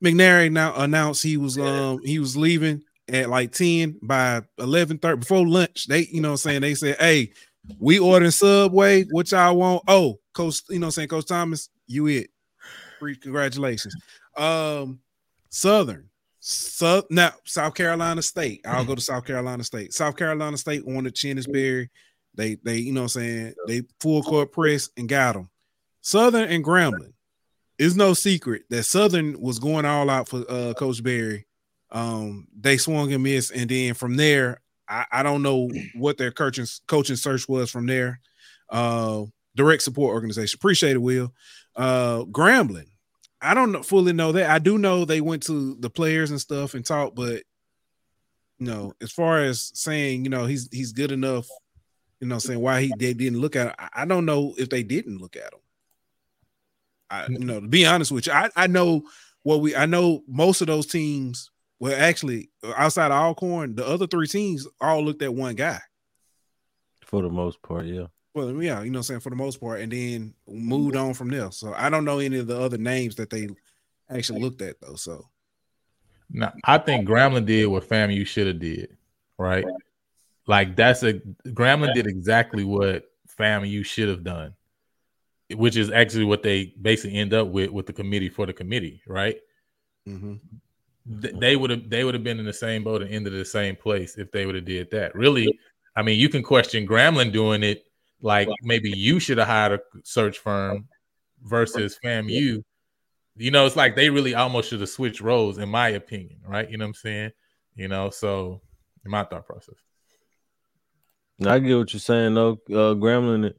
McNair now announced he was um he was leaving at like 10 by 11 30 before lunch. They, you know, I'm saying they said, Hey, we ordering Subway. What y'all want? Oh, Coach, you know, saying Coach Thomas, you it. Congratulations. Um, Southern, so now South Carolina State. I'll go to South Carolina State. South Carolina State wanted Chennis Berry. They, they, you know, what I'm saying they full court press and got them. Southern and Grambling. It's no secret that Southern was going all out for uh, Coach Berry. Um, they swung and missed, and then from there, I, I don't know what their coaching coaching search was from there. Uh, direct support organization. Appreciate it, Will. Uh, Grambling. I don't fully know that. I do know they went to the players and stuff and talked, but you know, as far as saying, you know, he's he's good enough, you know, saying why he they didn't look at him, I, I don't know if they didn't look at him. I you know, to be honest with you, I, I know what we I know most of those teams, well, actually, outside of Alcorn, the other three teams all looked at one guy. For the most part, yeah. Well, yeah, you know what I'm saying, for the most part, and then moved on from there. So I don't know any of the other names that they actually looked at though. So Now, I think Grambling did what FAMU should have did, right? Like that's a Grambling did exactly what FAMU should have done, which is actually what they basically end up with with the committee for the committee, right? mhm. Th- They would have they would have been in the same boat and ended the same place if they would have did that. Really, I mean, you can question Grambling doing it like maybe you should have hired a search firm versus FAMU. You know, it's like they really almost should have switched roles, in my opinion, right? You know what I'm saying? You know, so in my thought process. I get what you're saying though. Uh, Grambling,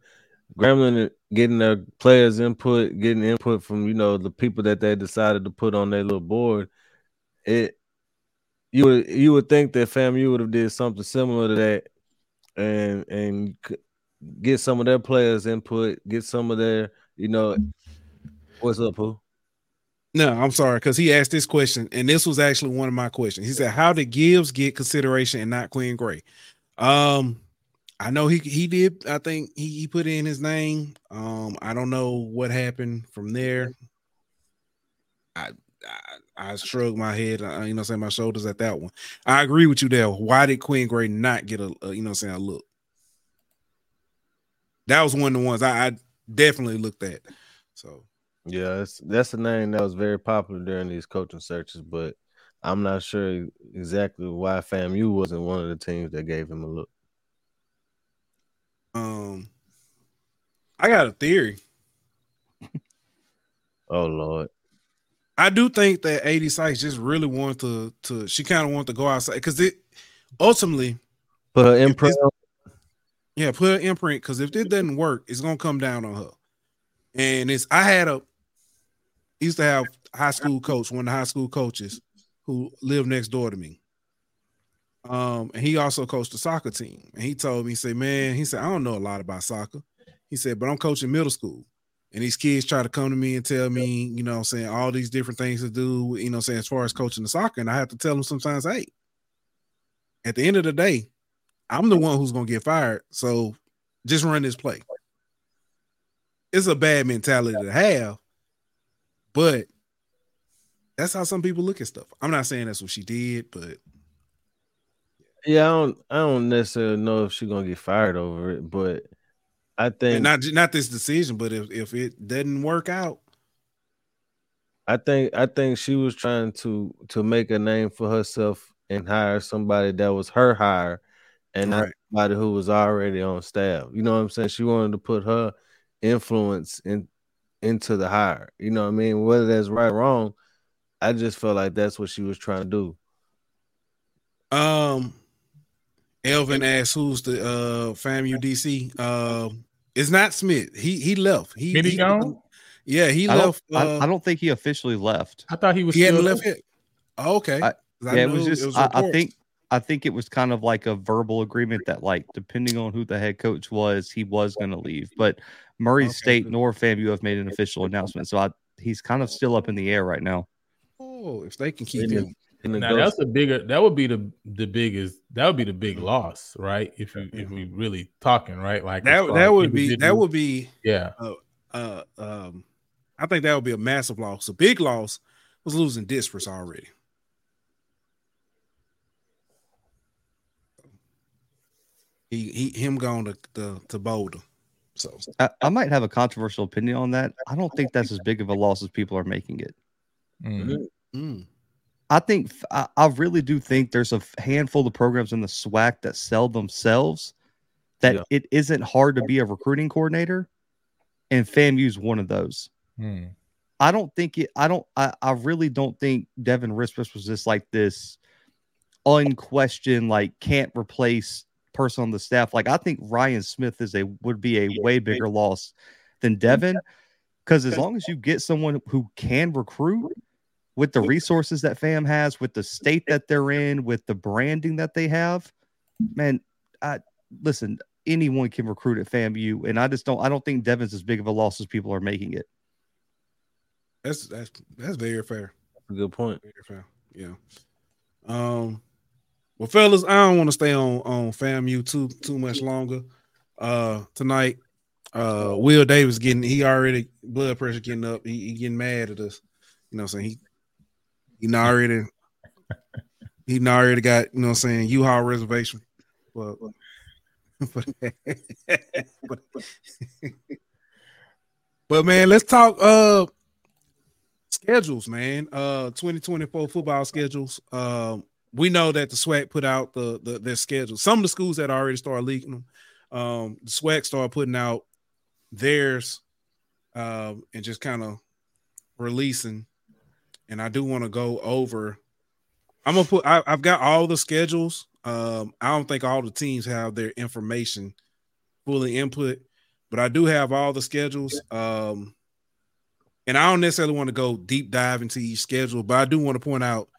Grambling getting their players' input, getting input from you know the people that they decided to put on their little board. It you would you would think that FAMU would have did something similar to that, and and get some of their players' input, get some of their you know what's up, who? No, I'm sorry, because he asked this question, and this was actually one of my questions. He said, How did Gibbs get consideration and not Quinn Gray? Um, I know he he did, I think he, he put in his name. Um, I don't know what happened from there. I I, shrugged my head, uh, you know, saying my shoulders at that one. I agree with you there. Why did Quinn Gray not get a, a you know, saying a look? That was one of the ones I, I definitely looked at. So Yeah, that's that's a name that was very popular during these coaching searches, but I'm not sure exactly why FAMU wasn't one of the teams that gave him a look. um I got a theory. Oh Lord. I do think that AD Sykes just really wanted to to she kind of wanted to go outside because it ultimately Put her imprint yeah put her imprint because if it doesn't work it's gonna come down on her and it's I had a used to have high school coach one of the high school coaches who lived next door to me. Um, and he also coached the soccer team. And he told me, he said, Man, he said, I don't know a lot about soccer. He said, but I'm coaching middle school. And these kids try to come to me and tell me, you know, I'm saying all these different things to do, you know, saying as far as coaching the soccer. And I have to tell them sometimes, hey, at the end of the day, I'm the one who's gonna get fired. So just run this play. It's a bad mentality to have, but that's how some people look at stuff. I'm not saying that's what she did, but Yeah, I don't I don't necessarily know if she's gonna get fired over it, but I think and not not this decision, but if, if it doesn't work out, I think I think she was trying to to make a name for herself and hire somebody that was her hire and not somebody who was already on staff. You know what I'm saying? She wanted to put her influence in into the hire. You know what I mean? Whether that's right or wrong, I just felt like that's what she was trying to do. Um, Elvin asked who's the uh FAMU DC. Um, it's not Smith. He he left. He, Did he he gone? Yeah, he I don't, left. I, uh, I don't think he officially left. I thought he was he hadn't still left yet. Oh, okay. I- I yeah, it was knew just. I, I think. I think it was kind of like a verbal agreement that, like, depending on who the head coach was, he was going to leave. But Murray Okay. State nor FAMU have made an official announcement, so I, he's kind of still up in the air right now. Oh, if they can keep In him. In the Now that's a bigger. That would be the the biggest. That would be the big loss, right? If you if we really talking, right? Like That that as would be that would be yeah. uh um I think that would be a massive loss. A big loss was losing Disperse already. He he him going to to, to Boulder. So I, I might have a controversial opinion on that. I don't think that's as big of a loss as people are making it. Mm. mm, I think I, I really do think there's a handful of programs in the SWAC that sell themselves that Yeah. it isn't hard to be a recruiting coordinator, and FAMU's one of those. Mm. I don't think it. I don't. I, I really don't think Devin Rispus was just like this unquestioned, like can't replace person on the staff. Like I think Ryan Smith is a would be a way bigger loss than Devin, because as long as you get someone who can recruit with the resources that FAM has, with the state that they're in, with the branding that they have, man. I listen. Anyone can recruit at FAMU, and I just don't. I don't think Devin's as big of a loss as people are making it. that's that's that's very fair. a good point. Very fair. Yeah. Um well fellas, I don't want to stay on on FAMU too too much longer. Uh tonight, uh Will Davis getting he already blood pressure getting up. He, he getting mad at us. You know what I'm saying? He he already he already got, you know what I'm saying, U-Haul reservation. Well, but, but, but man, let's talk uh schedules, man. Uh 2024 football schedules. Um we know that the SWAC put out the, the their schedule. Some of the schools that already started leaking them. Um the SWAC started putting out theirs um and just kind of releasing. And I do want to go over. I'm gonna put I, I've got all the schedules. Um, I don't think all the teams have their information fully input, but I do have all the schedules. Um, and I don't necessarily want to go deep dive into each schedule, but I do want to point out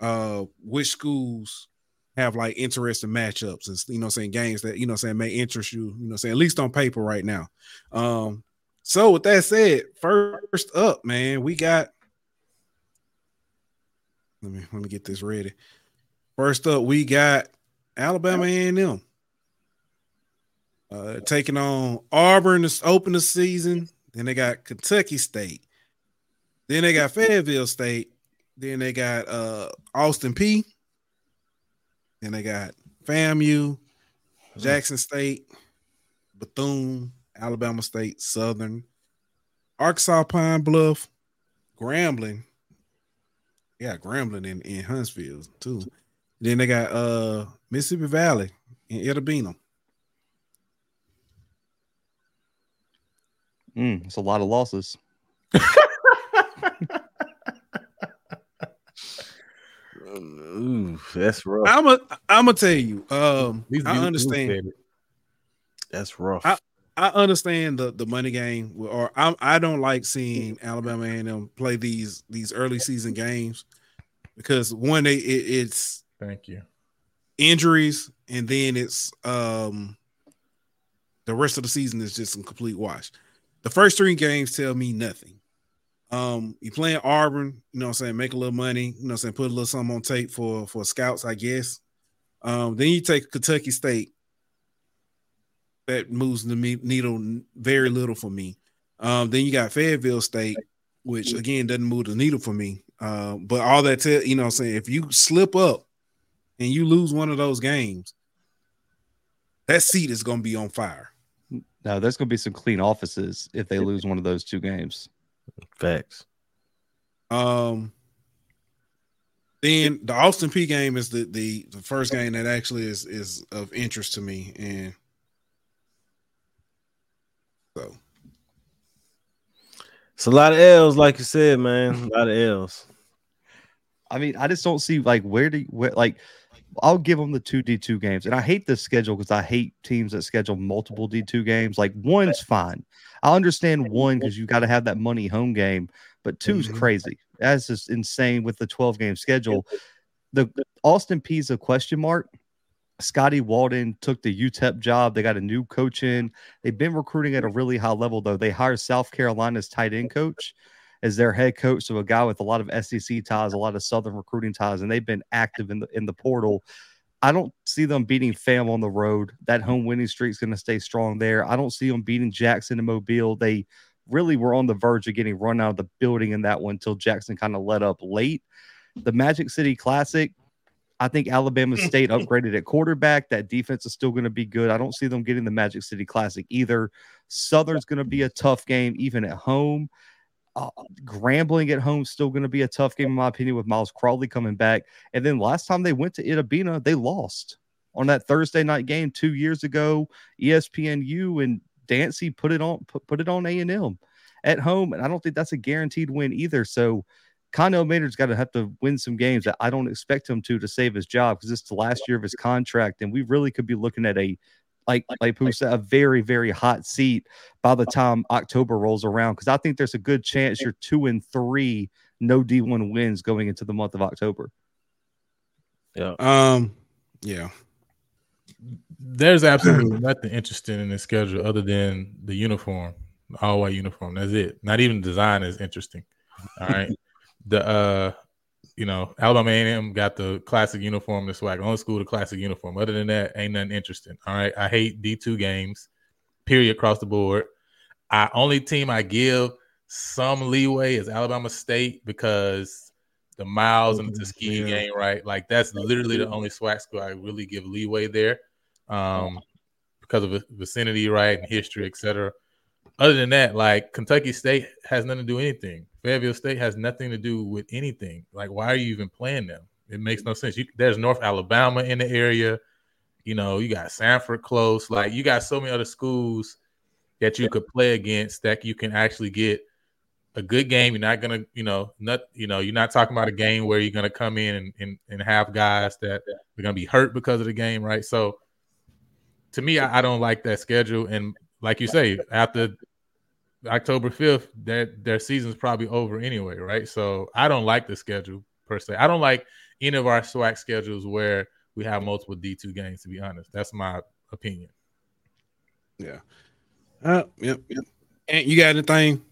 uh which schools have like interesting matchups and you know saying games that you know saying may interest you, you know saying at least on paper right now. Um so with that said, first up, man, we got let me let me get this ready. First up, we got Alabama A&M uh, taking on Auburn to open the season. Then they got Kentucky State. Then they got Fayetteville State. Then they got uh, Austin Peay. Then they got FAMU, Jackson State, Bethune, Alabama State, Southern, Arkansas Pine Bluff, Grambling. Yeah, Grambling in, in Huntsville too. Then they got uh Mississippi Valley in Itta Bena. Mm, it's a lot of losses. Ooh, that's rough. I'm a I'm gonna tell you. Um, These I understand. said. That's rough. I- I understand the the money game, or I I don't like seeing Alabama and them play these these early season games because one, they, it, it's Thank you. injuries, and then it's um the rest of the season is just a complete wash. The first three games tell me nothing. Um, you playing Auburn, you know what I'm saying, make a little money, you know what I'm saying, put a little something on tape for for scouts, I guess. Um, then you take Kentucky State. That moves the needle very little for me. Um, then you got Fayetteville State, which again doesn't move the needle for me. Uh, but all that tell you know what I'm saying, if you slip up and you lose one of those games, that seat is gonna be on fire. No, there's going to be some clean offices if they lose one of those two games. Facts. Um, then the Austin Peay game is the the the first game that actually is is of interest to me, and so It's a lot of L's, like you said, man. A lot of L's. I mean, I just don't see like where do you, where like I'll give them the two D two games, and I hate this schedule because I hate teams that schedule multiple D two games. Like one's fine, I understand one because you got to have that money home game, but two's Mhm. crazy. That's just insane with the twelve game schedule. The the Austin Peay's a question mark. Scotty Walden took the UTEP job. They got a new coach in. They've been recruiting at a really high level, though. They hired South Carolina's tight end coach as their head coach, so a guy with a lot of SEC ties, a lot of Southern recruiting ties, and they've been active in the in the portal. I don't see them beating Fam on the road. That home winning streak is going to stay strong there. I don't see them beating Jackson and Mobile. They really were on the verge of getting run out of the building in that one until Jackson kind of let up late. The Magic City Classic, I think Alabama State upgraded at quarterback. That defense is still going to be good. I don't see them getting the Magic City Classic either. Southern's going to be a tough game, even at home. Uh, Grambling at home still going to be a tough game, in my opinion, with Myles Crawley coming back. And then last time they went to Itta Bena, they lost on that Thursday night game two years ago. ESPNU and Dancy put it on put, put it on A and M at home, and I don't think that's a guaranteed win either. So. Connell Maynor's got to have to win some games that I don't expect him to to save his job because it's the last year of his contract, and we really could be looking at a like like Pooh said, a very very hot seat by the time October rolls around. Because I think there's a good chance you're two and three, no D1 wins going into the month of October. Yeah. um, yeah, There's absolutely nothing interesting in the schedule other than the uniform, all white uniform. That's it. Not even design is interesting. All right. the uh you know, Alabama A&M got the classic uniform, the swag. Only school the classic uniform. Other than that, ain't nothing interesting. All right. I hate D2 games, period, across the board. I only team I give some leeway is Alabama State because the Miles and the Tuskegee Yeah. game, right? Like that's literally the only SWAC school I really give leeway there, um, because of the vicinity, right, and history, etc. Other than that, like Kentucky State has nothing to do anything. Fayetteville State has nothing to do with anything. Like, why are you even playing them? It makes no sense. You, there's North Alabama in the area. You know, you got Samford close. Like, you got so many other schools that you could play against that you can actually get a good game. You're not gonna, you know, not you know, you're not talking about a game where you're gonna come in and, and, and have guys that are gonna be hurt because of the game, right? So to me, I, I don't like that schedule. And like you say, after October 5th, their their season's probably over anyway, right? So I don't like the schedule per se. I don't like any of our SWAC schedules where we have multiple D2 games, to be honest. That's my opinion. yeah. Uh, yep, yep. And you got anything?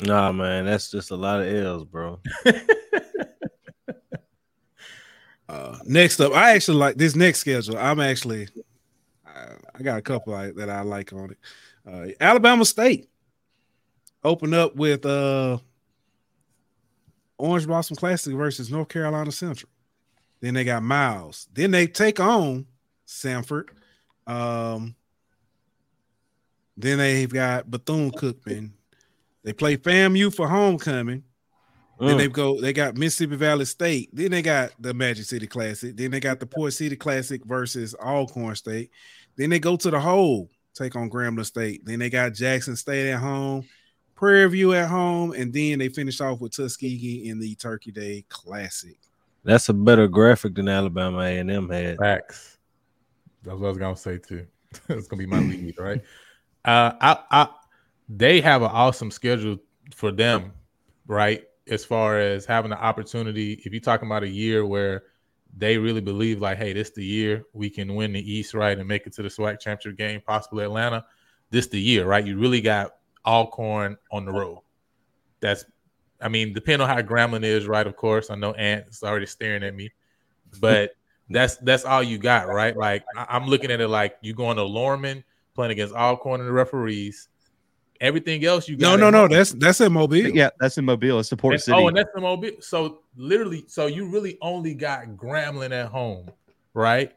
Nah, man, that's just a lot of L's, bro. Uh, next up, I actually like this next schedule. I'm actually, I, got a couple I, that I like on it. Uh, Alabama State open up with uh, Orange Blossom Classic versus North Carolina Central. Then they got Miles. Then they take on Samford. Um, then they've got Bethune Cookman. They play FAMU for homecoming. Then Mm. they go, they got Mississippi Valley State. Then they got the Magic City Classic. Then they got the Port City Classic versus Alcorn State. Then they go to the hole, take on Grambling State. Then they got Jackson State at home, Prairie View at home, and then they finish off with Tuskegee in the Turkey Day Classic. That's a better graphic than Alabama A and M had. Facts. That's what I was gonna say too. it's gonna be my lead, right? Uh, I, I, they have an awesome schedule for them, right? as far as having the opportunity, if you're talking about a year where they really believe like, hey, this the year we can win the East, right, and make it to the SWAC championship game, possibly Atlanta. This the year, right? You really got Alcorn on the road. That's, I mean, depending on how Grambling is, right? Of course, I know Ant is already staring at me, but that's that's all you got, right? Like I, am looking at it like you going to Lorman playing against Alcorn and the referees. Everything else you got. No, no, no. That's that's in Mobile. Yeah, that's in Mobile. It's the port city. Oh, and that's in Mobile. So literally, so you really only got Grambling at home, right?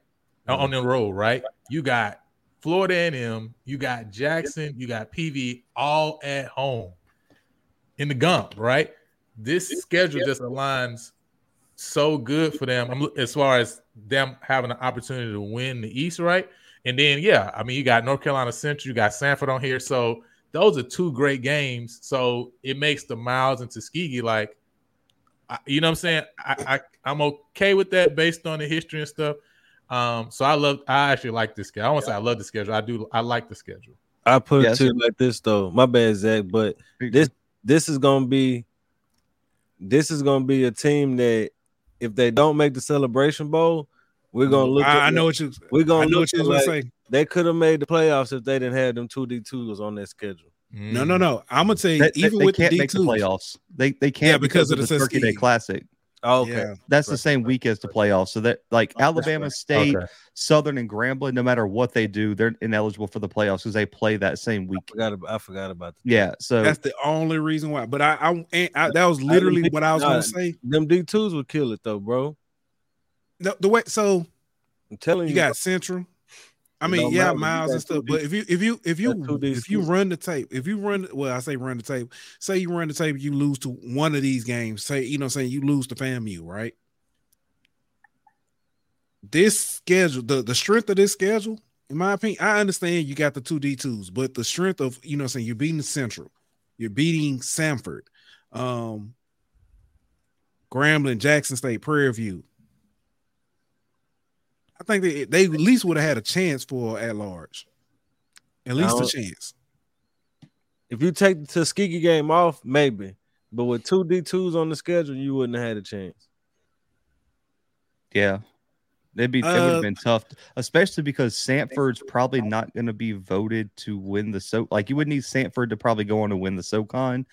Mm-hmm. On the road, right? You got Florida A&M, you got Jackson, you got PV, all at home in the gump, right? This schedule just aligns so good for them. I'm, as far as them having an opportunity to win the East, right? And then, yeah, I mean, you got North Carolina Central, you got Samford on here, so those are two great games. So it makes the Miles and Tuskegee like, you know what I'm saying? I, I am okay with that based on the history and stuff. Um, so I love, I actually like this schedule. I want to say I love the schedule. I do, I like the schedule. I put yes. it to like this though. My bad, Zach, but this this is gonna be this is gonna be a team that if they don't make the celebration bowl, we're gonna look. I, I know what you. We're gonna I know what you're like, say. They could have made the playoffs if they didn't have them two D twos on their schedule. Mm. No, no, no. I'm gonna say you, they, even they, with can't the make the playoffs. They they can't yeah, because, because of, of the, the Turkey Day Classic. Oh, okay. Yeah. That's the same week as the playoffs. So that like Oh, Alabama State, Okay. Southern, and Grambling, no matter what they do, they're ineligible for the playoffs because they play that same week. I forgot about, I forgot about that. Yeah. So That's the only reason why. But I, I, and I that was literally what I was gonna say. Them D twos would kill it though, bro. The, the way, so I'm telling you you. got Central. I mean, yeah, miles and stuff. But if you if you if you if you run the tape, if you run well, I say run the tape. Say you run the tape, you lose to one of these games. Say you know, saying you lose to FAMU, right? This schedule, the the strength of this schedule, in my opinion, I understand you got the two D twos, but the strength of you know, saying you're beating Central, you're beating Samford, um, Grambling, Jackson State, Prairie View. I think they, they at least would have had a chance for at large. At least a chance. If you take the Tuskegee game off, maybe. But with two D twos on the schedule, you wouldn't have had a chance. yeah, They'd be it would Uh, have been tough, especially because Samford's probably not going to be voted to win the so. Like you would need Samford to probably go on to win the SoCon,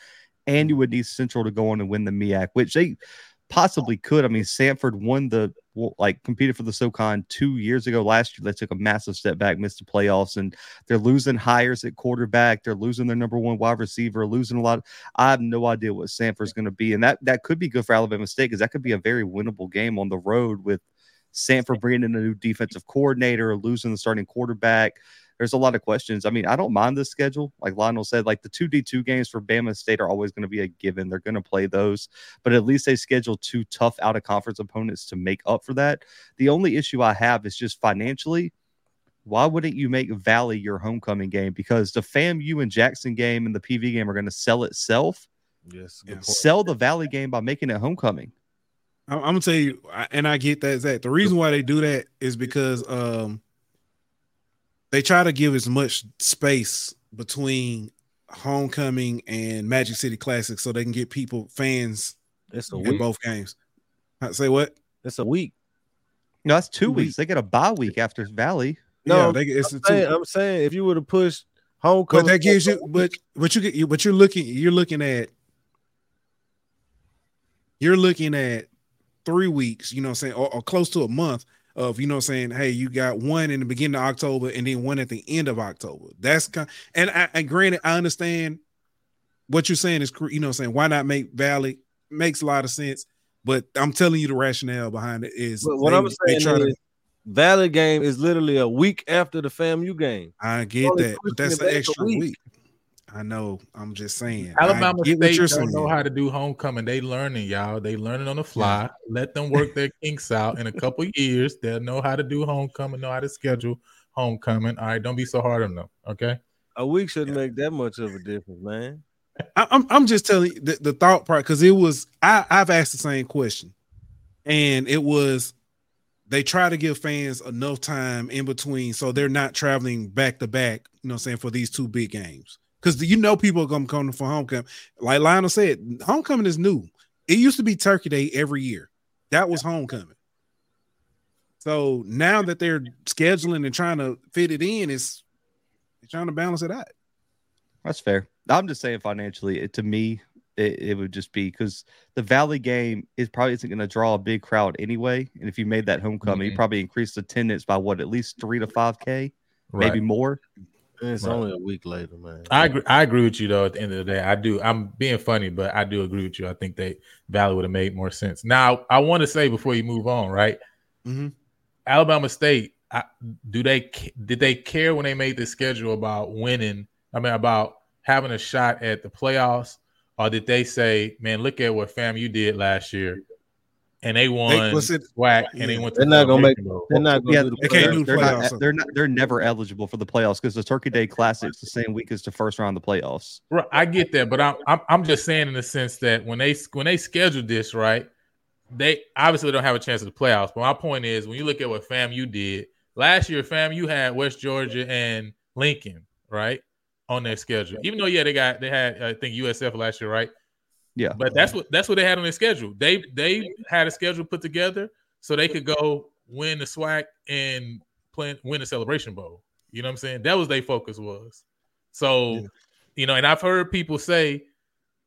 and you would need Central to go on and win the MEAC, which they possibly could. I mean, Samford won the like competed for the SoCon two years ago. Last year, they took a massive step back, missed the playoffs, and they're losing hires at quarterback. They're losing their number one wide receiver, losing a lot. Of, I have no idea what Samford's going to be, and that that could be good for Alabama State because that could be a very winnable game on the road with Samford bringing in a new defensive coordinator, losing the starting quarterback. There's a lot of questions. I mean, I don't mind the schedule. Like Lionel said, like the two D two games for Bama State are always going to be a given. They're going to play those, but at least they schedule two tough out of conference opponents to make up for that. The only issue I have is just financially. Why wouldn't you make Valley your homecoming game? Because the FAMU and Jackson game and the PV game are going to sell itself. Yes. Sell the Valley game by making it homecoming. I'm, I'm gonna tell you, and I get that Zach. The reason why they do that is because um they try to give as much space between homecoming and Magic City Classic so they can get people fans It's a in week. both games. I say what? It's a week. No, that's two Two weeks. They get a bye week after Valley. No, yeah, they, it's a I'm saying, two. I'm saying if you would have pushed But that gives you, but but you get you, but you're looking, you're looking at, you're looking at three weeks. You know, what I'm saying, or, or close to a month of you know, saying, hey, you got one in the beginning of October and then one at the end of October. That's kind. of, And I, and granted, I understand what you're saying is, you know, saying, why not make Valley makes a lot of sense. But I'm telling you, the rationale behind it is But what I'm saying try to- is, Valley game is literally a week after the FAMU game. I get that, but that's an extra week. week. I know. I'm just saying. Alabama get what State don't know how to do homecoming. They learning, y'all. They learning on the fly. Let them work their kinks out. In a couple years, they'll know how to do homecoming, know how to schedule homecoming. All right, don't be so hard on them. Okay. A week shouldn't make that much of a difference, man. I, I'm I'm just telling you the, the thought part because it was I I've asked the same question, and it was they try to give fans enough time in between so they're not traveling back to back. You know, what I'm saying for these two big games because you know people are gonna come for homecoming. Like Lionel said, homecoming is new. it used to be Turkey Day every year. That was homecoming. So now that they're scheduling and trying to fit it in, it's they're trying to balance it out. That's fair. I'm just saying financially, it, to me, it, it would just be because the Valley game is probably isn't going to draw a big crowd anyway. And if you made that homecoming, you Mhm. probably increased attendance by what at least three to five k, maybe more. It's Right. only a week later, man. I agree, I agree with you though. At the end of the day, I do. I'm being funny, but I do agree with you. I think they Valley would have made more sense. Now, I want to say before you move on, right? Mhm. Alabama State, I, do they did they care when they made the schedule about winning? I mean, about having a shot at the playoffs, or did they say, "Man, look at what FAMU did last year, and they won listen- SWAC, and they went to they're not gonna make- Celebration They're not gonna Yeah, do the they can't do the they're playoffs. not, they're not. They're never eligible for the playoffs because the Turkey Day Classic's the same week as the first round of the playoffs. Right, I get that, but I'm, I'm I'm just saying in the sense that when they when they scheduled this, right, they obviously don't have a chance at the playoffs. But my point is, when you look at what FAMU did last year, FAMU had West Georgia and Lincoln, right, on their schedule. Even though yeah, they got they had I think USF last year, right? Yeah. But that's what that's what they had on their schedule. They they had a schedule put together so they could go win the SWAC and play win the Celebration Bowl. You know what I'm saying? That was their focus was. So, Yeah. you know, and I've heard people say,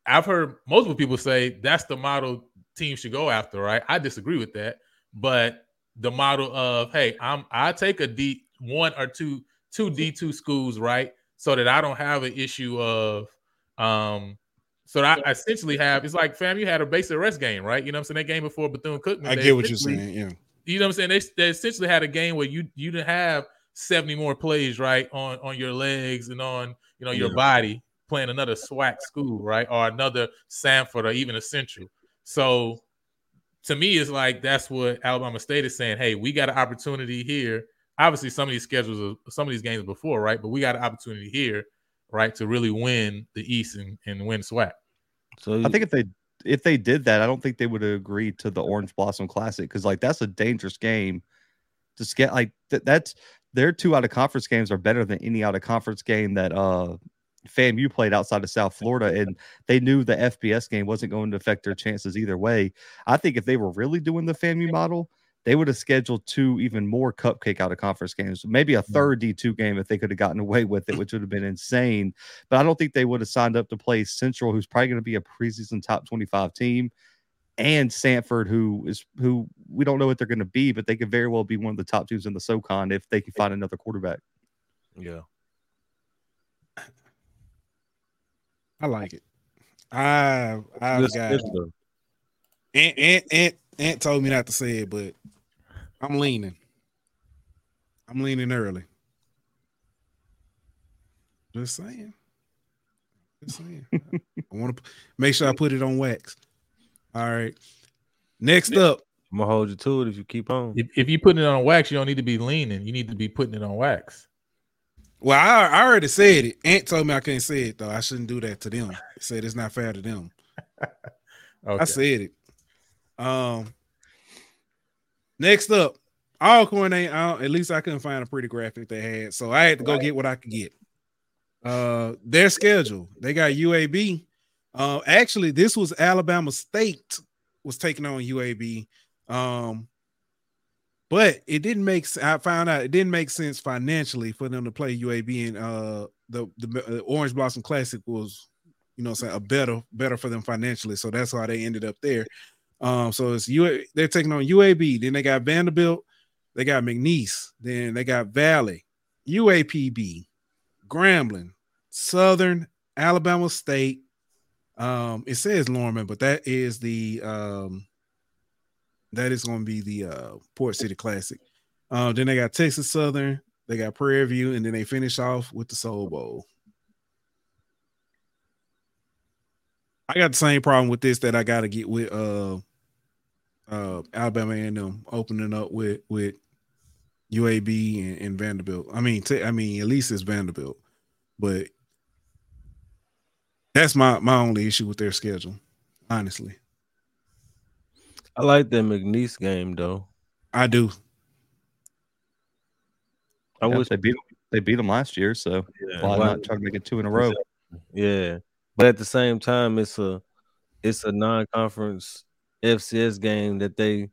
I've heard multiple people say that's the model teams should go after, right? I disagree with that, but the model of hey, I'm I take a D one or two two D two schools, right? So that I don't have an issue of um so that I essentially have it's like FAMU had a basic rest game, right? You know what I'm saying? That game before Bethune Cookman. I get what you're saying. Yeah. You know what I'm saying? They, they essentially had a game where you you didn't have 70 more plays, right, on on your legs and on you know your Yeah. body playing another SWAC school, right, or another Samford or even a Central. So to me, it's like that's what Alabama State is saying. Hey, we got an opportunity here. Obviously, some of these schedules, are, some of these games before, right? But we got an opportunity here, right, to really win the East and, and win SWAC. So I think if they if they did that, I don't think they would have agreed to the Orange Blossom Classic because like that's a dangerous game. Just get like th- that's their two out of conference games are better than any out of conference game that uh FAMU played outside of South Florida, and they knew the FBS game wasn't going to affect their chances either way. I think if they were really doing the FAMU model, they would have scheduled two even more cupcake out of conference games, maybe a third D2 game if they could have gotten away with it, which would have been insane. But I don't think they would have signed up to play Central, who's probably going to be a preseason top 25 team, and Samford, who is who we don't know what they're going to be, but they could very well be one of the top teams in the SoCon if they can find another quarterback. yeah. I like it. I I've Good got schedule. Aunt, Aunt Aunt Aunt told me not to say it, but I'm leaning. I'm leaning early. Just saying. Just saying. I want to make sure I put it on wax. All right. Next up, I'm gonna hold you to it if you keep on. If, if you putting it on wax, you don't need to be leaning. You need to be putting it on wax. well, I, I already said it. Aunt told me I can't say it though. I shouldn't do that to them. Said it's not fair to them. Okay. I said it. Um. Next up, Alcorn ain't out. At least I couldn't find a pretty graphic they had, so I had to go get what I could get. Uh, their schedule. They got UAB. Uh, actually, this was Alabama State was taking on UAB. Um, but it didn't make. I found out it didn't make sense financially for them to play UAB and uh the the uh, Orange Blossom Classic was you know, I'm saying a better better for them financially. So that's why they ended up there. Um, so it's U they're taking on UAB, then they got Vanderbilt, they got McNeese, then they got Valley, UAPB, Grambling, Southern, Alabama State. Um, it says Lorman, but that is the um that is going to be the uh Port City Classic. Um, then they got Texas Southern, they got Prairie View, and then they finish off with the Soul Bowl. I got the same problem with this that I got to get with uh uh Alabama and them opening up with with UAB and, and Vanderbilt. I mean, t- I mean, at least it's Vanderbilt, but that's my my only issue with their schedule. Honestly, I like that McNeese game though. I do. I Yeah, wish they beat they beat them last year, so yeah, why why- not try to make it two in a row? Yeah, but at the same time, it's a it's a non-conference FCS game that they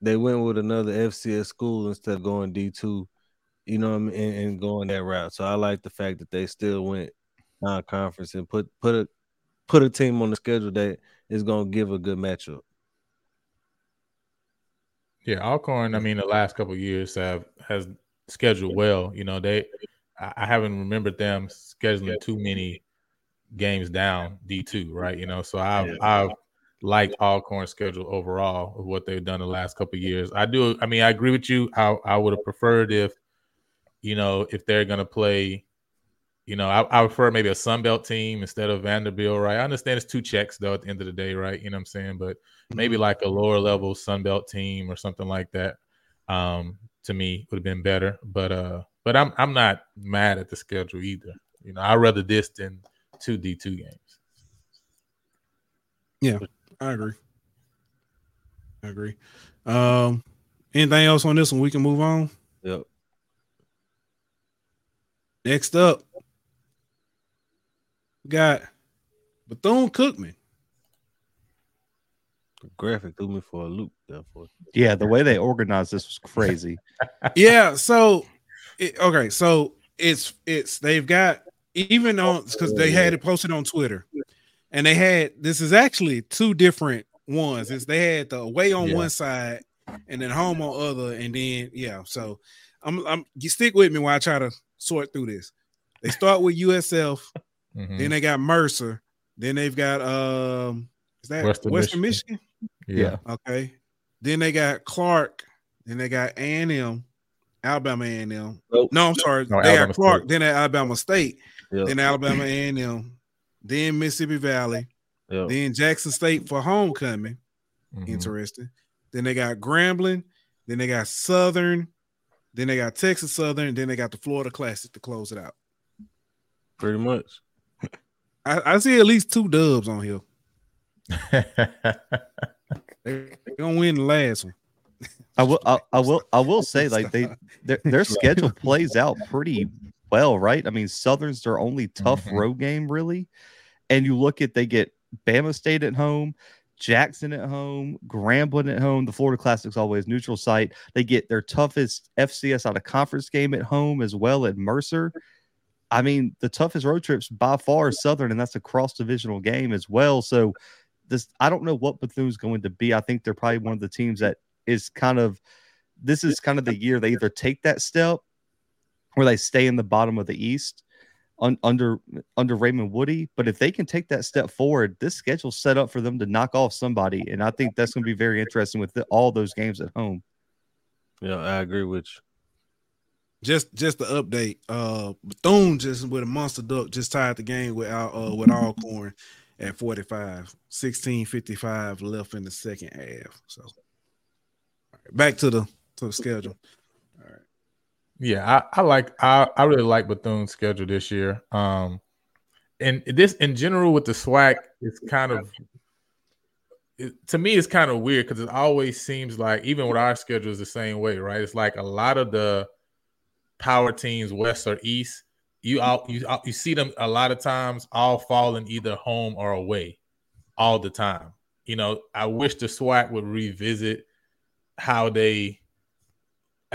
they went with another FCS school instead of going D two, you know, I mean, and, and, going that route. So I like the fact that they still went non-conference and put put a put a team on the schedule that is going to give a good matchup. Yeah, Alcorn. I mean, the last couple years have has scheduled well. You know, they I haven't remembered them scheduling too many games down D two, right? You know, so I've yeah. I've liked Alcorn's schedule overall of what they've done the last couple years. I do. I mean, I agree with you. I I would have preferred if, you know, if they're gonna play, you know, I, I prefer maybe a Sun Belt team instead of Vanderbilt, right? I understand it's two checks though at the end of the day, right? You know what I'm saying? But maybe mm-hmm. like a lower level Sun Belt team or something like that. Um, to me would have been better. But uh, but I'm I'm not mad at the schedule either. You know, I'd rather this than two D two games. Yeah, I agree. I agree. Um, anything else on this one? We can move on. Yep. Next up, we got Bethune Cookman. The graphic threw me for a loop. Therefore, yeah, the way they organized this was crazy. yeah. So, it, okay, so it's it's they've got even on because they had it posted on Twitter, and they had this is actually two different ones. Is they had the away on yeah. one side and then home on other, and then yeah. So I'm I'm you stick with me while I try to sort through this. They start with USF, mm-hmm. then they got Mercer, then they've got um is that Western, Western Michigan? Michigan? Yeah. Okay. Then they got Clark, then they got A and M, Alabama A and M. Nope. No, I'm sorry. No, they Alabama got Clark, State. then at Alabama State, yep. then Alabama A and M, then Mississippi Valley, yep. then Jackson State for homecoming. Mm-hmm. Interesting. Then they got Grambling, then they got Southern, then they got Texas Southern, then they got the Florida Classic to close it out. Pretty much. I, I see at least two dubs on here. They're gonna win the last one. I will. I, I, will. I will say, like they, their, their schedule plays out pretty well, right? I mean, Southern's their only tough mm-hmm. road game, really. And you look at they get Bama State at home, Jackson at home, Grambling at home. The Florida Classic's always neutral site. They get their toughest FCS out of conference game at home as well at Mercer. I mean, the toughest road trips by far is Southern, and that's a cross divisional game as well. So this I don't know what Bethune's going to be. I think they're probably one of the teams that is kind of this is kind of the year they either take that step or they stay in the bottom of the East un, under under Raymond Woodie. But if they can take that step forward, this schedule's set up for them to knock off somebody, and I think that's going to be very interesting with the, all those games at home. Yeah, I agree with you. Just just the update. Uh Bethune just with a monster duck just tied the game with uh with Alcorn at 45, 1655 left in the second half. So right, back to the to the schedule. Yeah, I, I like I, I really like Bethune's schedule this year. Um and this in general with the SWAC, it's kind of it, to me it's kind of weird because it always seems like even with our schedule is the same way, right? It's like a lot of the power teams, west or east, you all you you see them a lot of times all falling either home or away all the time. You know, I wish the SWAC would revisit how they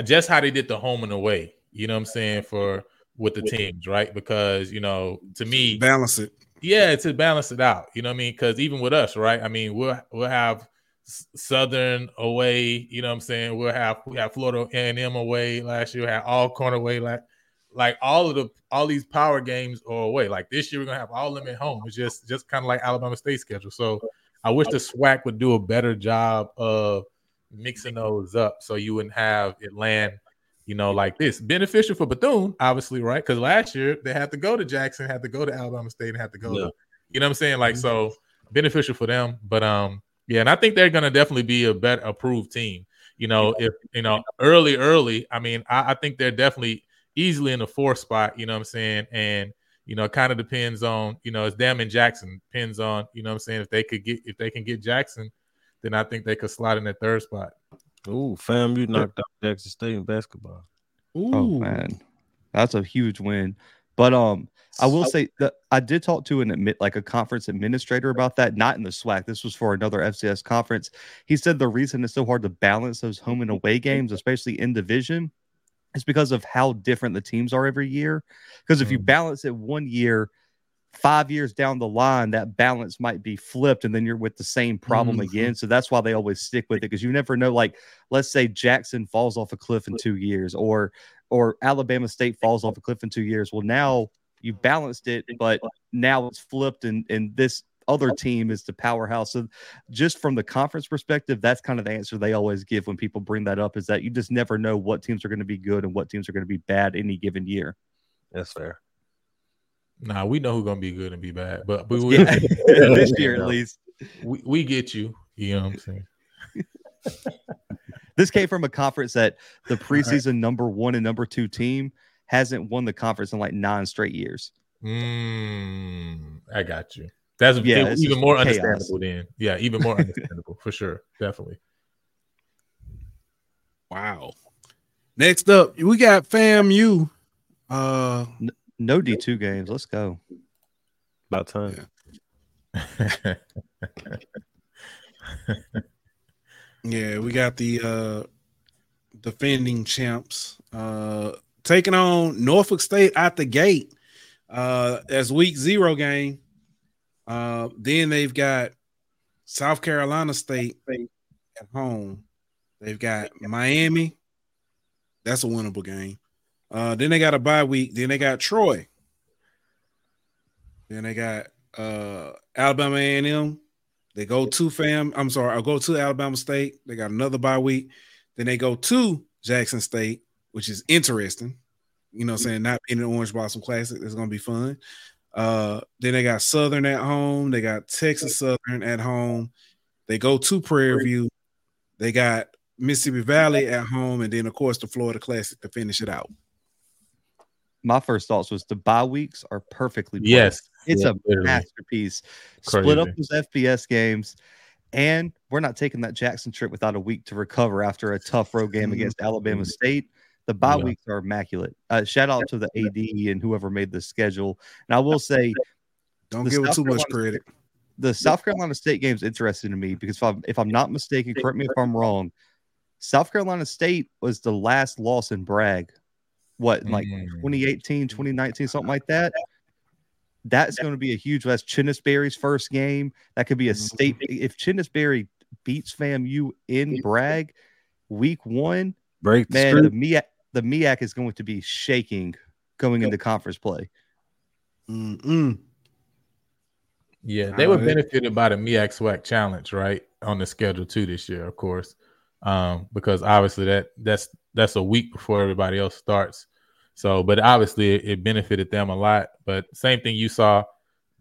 just how they did the home and away. You know what I'm saying for with the teams, right? Because you know, to me, balance it. Yeah, to balance it out. You know what I mean? Because even with us, right? I mean, we'll we'll have Southern away. You know what I'm saying? We'll have we have Florida A and M away last year. We had Alcorn away like like all of the all these power games are away. Like this year, we're gonna have all of them at home. It's just just kind of like Alabama State schedule. So I wish the SWAC would do a better job of mixing those up so you wouldn't have it land, you know, like this. Beneficial for Bethune, obviously, right? Because last year they had to go to Jackson, had to go to Alabama State, and had to go yeah. to, you know what I'm saying? Like, so beneficial for them. But um, yeah, and I think they're gonna definitely be a better approved team. You know, if you know early, early, I mean, I, I think they're definitely easily in the fourth spot, you know what I'm saying? And you know, it kind of depends on, you know, it's them and Jackson. Depends on, you know what I'm saying, if they could get if they can get Jackson, then I think they could slide in that third spot. Ooh, FAMU knocked out Jackson State in basketball. Ooh. Oh man. That's a huge win. But um, I will say that I did talk to an admit like a conference administrator about that, not in the SWAC. This was for another FCS conference. He said the reason it's so hard to balance those home and away games, especially in division, is because of how different the teams are every year. Because if you Mm. balance it one year, five years down the line, that balance might be flipped, and then you're with the same problem Mhm. again. So that's why they always stick with it because you never know. Like, let's say Jackson falls off a cliff in two years, or or Alabama State falls off a cliff in two years. Well, now you balanced it, but now it's flipped, and and this other team is the powerhouse. So just from the conference perspective, that's kind of the answer they always give when people bring that up is that you just never know what teams are going to be good and what teams are going to be bad any given year. That's fair. Nah, we know who's gonna be good and be bad, but we we, Yeah, this year at least. we, we get you. You know what I'm saying? This came from a conference that the preseason number one and number two team hasn't won the conference in like nine straight years. Mm, I got you. That's Yeah, even more chaos. understandable then. Yeah, even more understandable for sure. Definitely. Wow. Next up, we got FAMU. Uh, No D2 games. Let's go. About time. yeah, we got the uh defending champs uh taking on Norfolk State at the gate uh as week zero game. Uh then they've got South Carolina State at home. They've got Miami. That's a winnable game. Uh then they got a bye week. Then they got Troy. Then they got uh Alabama A&M. They go to fam. I'm sorry, I'll go to Alabama State. They got another bye week. Then they go to Jackson State, which is interesting. You know, saying not being an Orange Blossom Classic, it's gonna be fun. Uh, then they got Southern at home. They got Texas Southern at home. They go to Prairie View. They got Mississippi Valley at home, and then of course the Florida Classic to finish it out. My first thoughts was the bye weeks are perfectly placed. yes. It's Yeah, a literally. masterpiece. Split up those FBS games, and we're not taking that Jackson trip without a week to recover after a tough road game against Alabama State. The bye Mm-hmm. Yeah. weeks are immaculate. Uh, shout out to the AD and whoever made the schedule. And I will say Don't The give it South too much Carolina credit. the South Carolina State game is interesting to me because if I'm if I'm not mistaken, correct me if I'm wrong. South Carolina State was the last loss in Bragg. What in like Mm. 2018, 2019, something like that. That's going to be a huge. That's Chennis Berry's first game. That could be a state. If Chinnisberry beats FAMU in Bragg, week one, Break the man, the streak. MEAC, the MEAC is going to be shaking going into conference play. Mm-mm. Yeah, they were benefited by the MEAC SWAC challenge, right? On the schedule too this year, of course. Um, because obviously that that's that's a week before everybody else starts. So, but obviously it, it benefited them a lot. But same thing you saw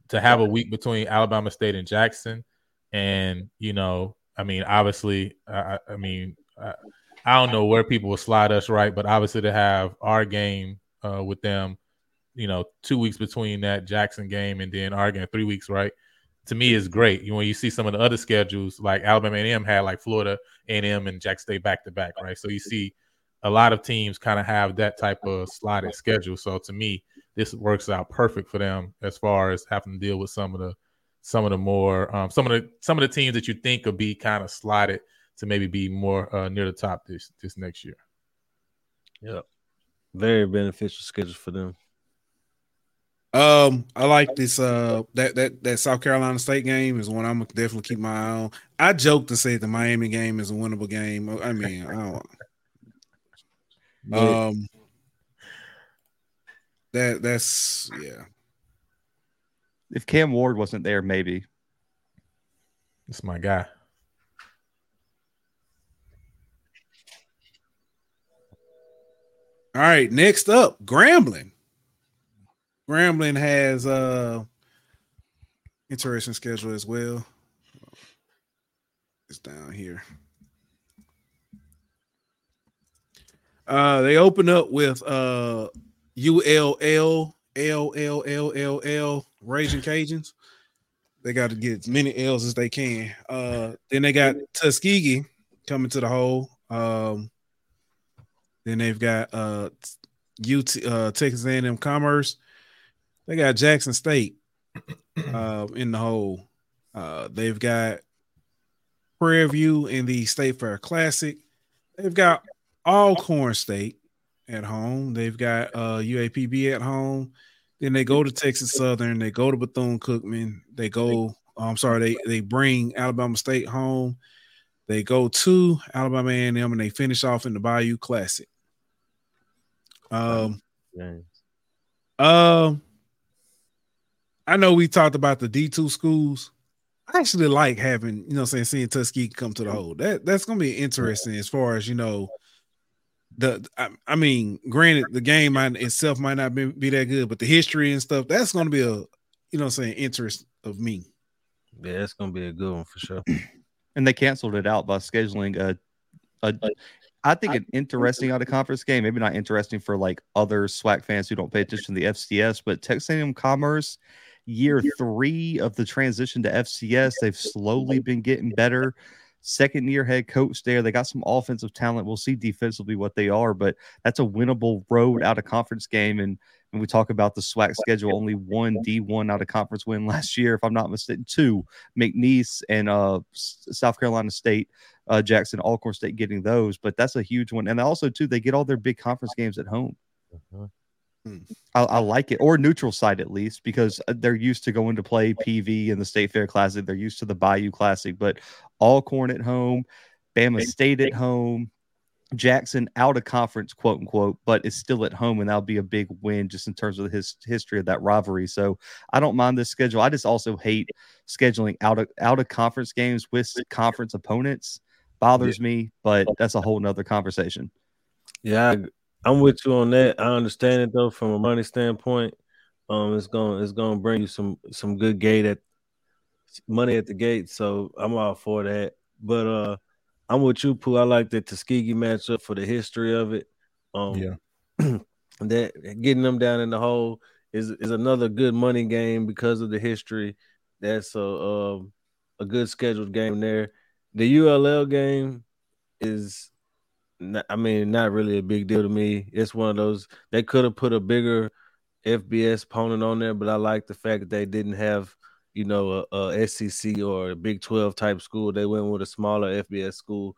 to have a week between Alabama State and Jackson, and you know, I mean, obviously, I, I- I mean, I, I don't know where people will slide us right, but obviously to have our game uh, with them, you know, two weeks between that Jackson game and then our game, three weeks, right? To me, is great. You when you see some of the other schedules, like Alabama A&M had like Florida A&M and Jack State back to back, right? So you see a lot of teams kind of have that type of slotted schedule. So to me, this works out perfect for them as far as having to deal with some of the some of the more um, some of the some of the teams that you think could be kind of slotted to maybe be more uh, near the top this this next year. Yep. Very beneficial schedule for them. Um, I like this. Uh, that that that South Carolina State game is one I'm gonna definitely keep my eye on. I joke to say the Miami game is a winnable game. I mean, I don't. Um, that that's yeah. If Cam Ward wasn't there, maybe. It's my guy. All right, next up, Grambling. Grambling has uh interesting schedule as well. It's down here. Uh they open up with uh ULL LLLLL Raging Cajuns. They got to get as many L's as they can. Uh then they got Tuskegee coming to the hole. Um then they've got uh UT uh Texas A&M Commerce. They got Jackson State uh, in the hole. Uh, they've got Prairie View in the State Fair Classic. They've got Alcorn State at home. They've got uh, UAPB at home. Then they go to Texas Southern. They go to Bethune Cookman. They go. I'm sorry. They they bring Alabama State home. They go to Alabama A&M and they finish off in the Bayou Classic. Um, um, I know we talked about the D2 schools. I actually like having, you know, saying seeing Tuskegee come to the hold. That that's gonna be interesting as far as you know. The I, I mean, granted, the game might, itself might not be, be that good, but the history and stuff that's gonna be a, you know, saying interest of me. Yeah, it's gonna be a good one for sure. and they canceled it out by scheduling a, a I think an interesting out of conference game. Maybe not interesting for like other SWAC fans who don't pay attention to the FCS, but Texas A&M Commerce year three of the transition to FCS, they've slowly been getting better. Second year head coach there. They got some offensive talent. We'll see defensively what they are, but that's a winnable road out of conference game. And when we talk about the SWAC schedule, only one D1 out of conference win last year, if I'm not mistaken. Two, McNeese and uh, South Carolina State, uh, Jackson, Alcorn State getting those, but that's a huge one. And also, too, they get all their big conference games at home. Uh-huh. I, I, like it, or neutral site at least, because uh, they're used to going to play PV in the State Fair Classic. They're used to the Bayou Classic, but Alcorn at home, Bama State at home, Jackson out of conference, quote unquote, but is still at home, and that'll be a big win just in terms of his history of that rivalry. So I don't mind this schedule. I just also hate scheduling out of out of conference games with conference opponents. Bothers yeah. me, but that's a whole nother conversation. Yeah, I'm with you on that. I understand it though from a money standpoint. Um, it's going it's going to bring you some some good gate at money at the gate. So I'm all for that. But uh, I'm with you, Pooh. I like the Tuskegee matchup for the history of it. Um, yeah, that getting them down in the hole is is another good money game because of the history. That's a uh, a good scheduled game there. The ULL game is I mean, not really a big deal to me. It's one of those they could have put a bigger FBS opponent on there, but I like the fact that they didn't have, you know, a, a SEC or a Big 12 type school. They went with a smaller FBS school.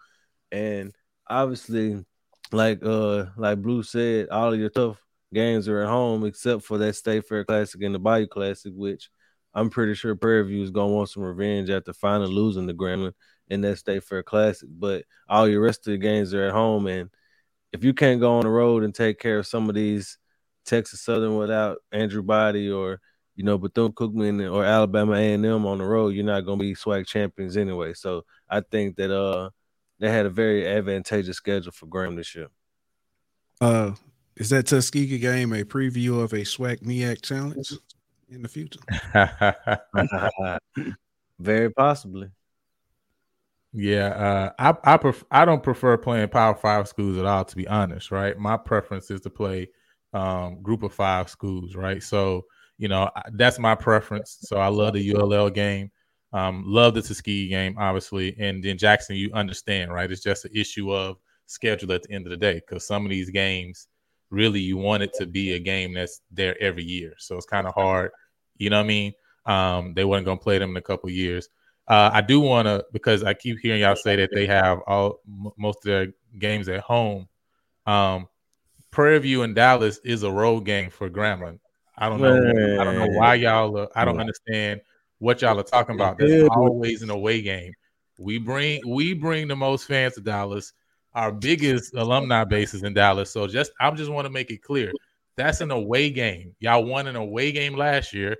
And obviously, like uh like Blue said, all of your tough games are at home except for that State Fair Classic and the Bayou Classic, which I'm pretty sure Prairie View is gonna want some revenge after finally losing the Grambling in that State Fair Classic. But all your rest of the games are at home, and if you can't go on the road and take care of some of these Texas Southern without Andrew Body or you know Bethune Cookman or Alabama A and M on the road, you're not going to be SWAC champions anyway. So I think that uh they had a very advantageous schedule for Gram this year. Uh, is that Tuskegee game a preview of a SWAC MEAC challenge in the future? very possibly. Yeah, uh, I I pref- I don't prefer playing Power Five schools at all. To be honest, right? My preference is to play um, Group of Five schools, right? So you know that's my preference. So I love the ULL game, um, love the Tuskegee game, obviously, and then Jackson. You understand, right? It's just an issue of schedule at the end of the day because some of these games really you want it to be a game that's there every year. So it's kind of hard. You know what I mean? Um, they weren't gonna play them in a couple years. Uh, I do want to because I keep hearing y'all say that they have all m- most of their games at home. Um, Prairie View and Dallas is a road game for Grambling. I don't know. I don't know why y'all. Are, I don't understand what y'all are talking about. There's always an away game. We bring we bring the most fans to Dallas. Our biggest alumni base is in Dallas. So just I just want to make it clear that's an away game. Y'all won an away game last year.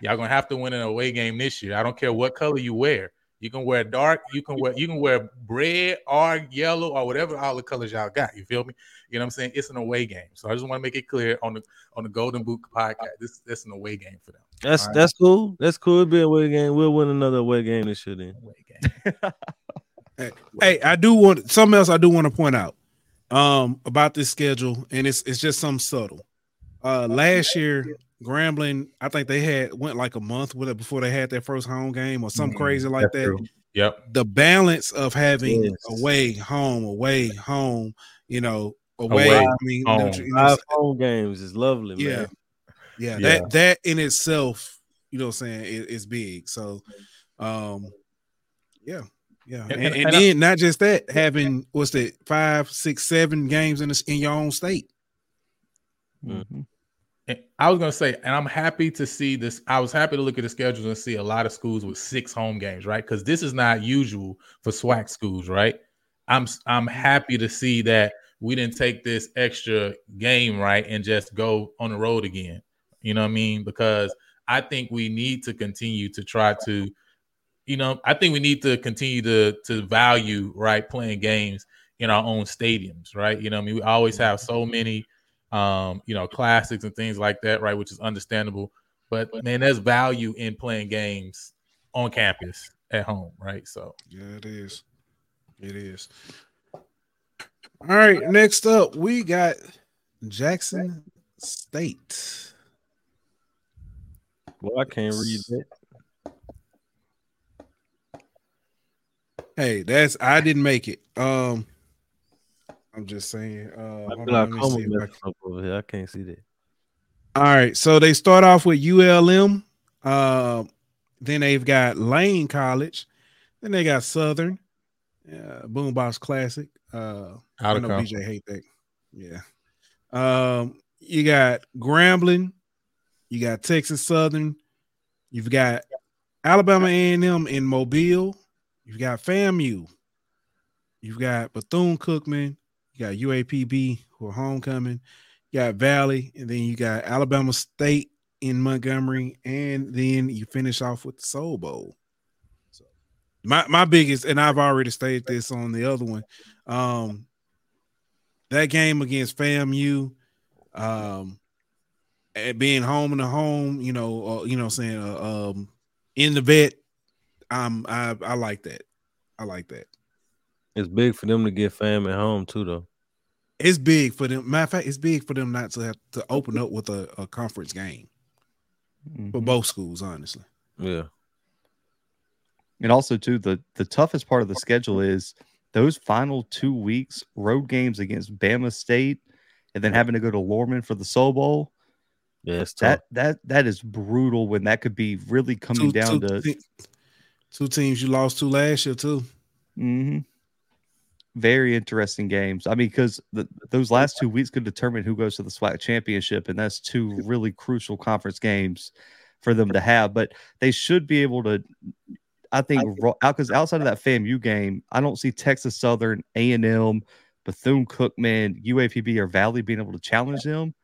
Y'all gonna have to win an away game this year. I don't care what color you wear. You can wear dark. You can wear you can wear red or yellow or whatever all the colors y'all got. You feel me? You know what I'm saying? It's an away game. So I just want to make it clear on the on the Golden Boot podcast. This that's an away game for them. That's right? that's cool. That's cool. It'll be a away game. We'll win another away game this year then. Away game. hey, hey, I do want something else I do want to point out um about this schedule, and it's it's just something subtle. Uh last year Grambling, I think they had went like a month with it before they had their first home game or something mm-hmm. crazy like That's that. True. Yep. The balance of having yes. away, home, away, home, you know, away. away I mean, home. You know, Five home games is lovely, yeah. man. Yeah, Yeah. that that in itself, you know, what I'm saying is, is big. So, um, yeah, yeah, And- and, and- and, and I- then not just that, having what's that, five, six, seven games in this in your own state. Mhm. I was gonna say, and I'm happy to see this. I was happy to look at the schedules and see a lot of schools with six home games, right? Because this is not usual for SWAC schools, right? I'm I'm happy to see that we didn't take this extra game, right, and just go on the road again. You know what I mean? Because I think we need to continue to try to, you know, I think we need to continue to to value right playing games in our own stadiums, right? You know, what I mean, we always have so many um, you know, classics and things like that, right? Which is understandable. But man, there's value in playing games on campus at home, right? So Yeah, it is. It is. All right, next up, we got Jackson State. Well, I can't read it. Hey, that's I didn't make it. Um, I'm just saying. Uh, I feel on, like I'm I messing over here. I can't see that. All right, so they start off with ULM. Um, then they've got Lane College. Then they got Southern, uh, Boombox Classic. Uh, I out of know conference. BJ hate that. Yeah. Um, you got Grambling, you got Texas Southern, you've got Alabama A&M in Mobile, you've got FAMU, you've got Bethune Cookman, you got UAPB who are homecoming, you got Valley, and then you got Alabama State in Montgomery, and then you finish off with the Soul Bowl. So my my biggest, and I've already stated this on the other one. Um, that game against FAMU, um, and being home in the home, you know, uh, you know, saying, uh, um, in the vet, um, I I like that. I like that. It's big for them to get fam at home too, though. It's big for them. Matter of fact, it's big for them not to have to open up with a, a conference game for Mhm. both schools, honestly. Yeah. And also, too, the the toughest part of the schedule is those final two weeks road games against Bama State, and then having to go to Lorman for the Soul Bowl. Yeah, it's tough. That that that is brutal. When that could be really coming down to two teams you lost to last year too. Mhm. Very interesting games. I mean, because those last two weeks could determine who goes to the SWAC championship, and that's two really crucial conference games for them to have. But they should be able to. I think because outside of that FAMU game, I don't see Texas Southern, A and M, Bethune Cookman, UAPB, or Valley being able to challenge them.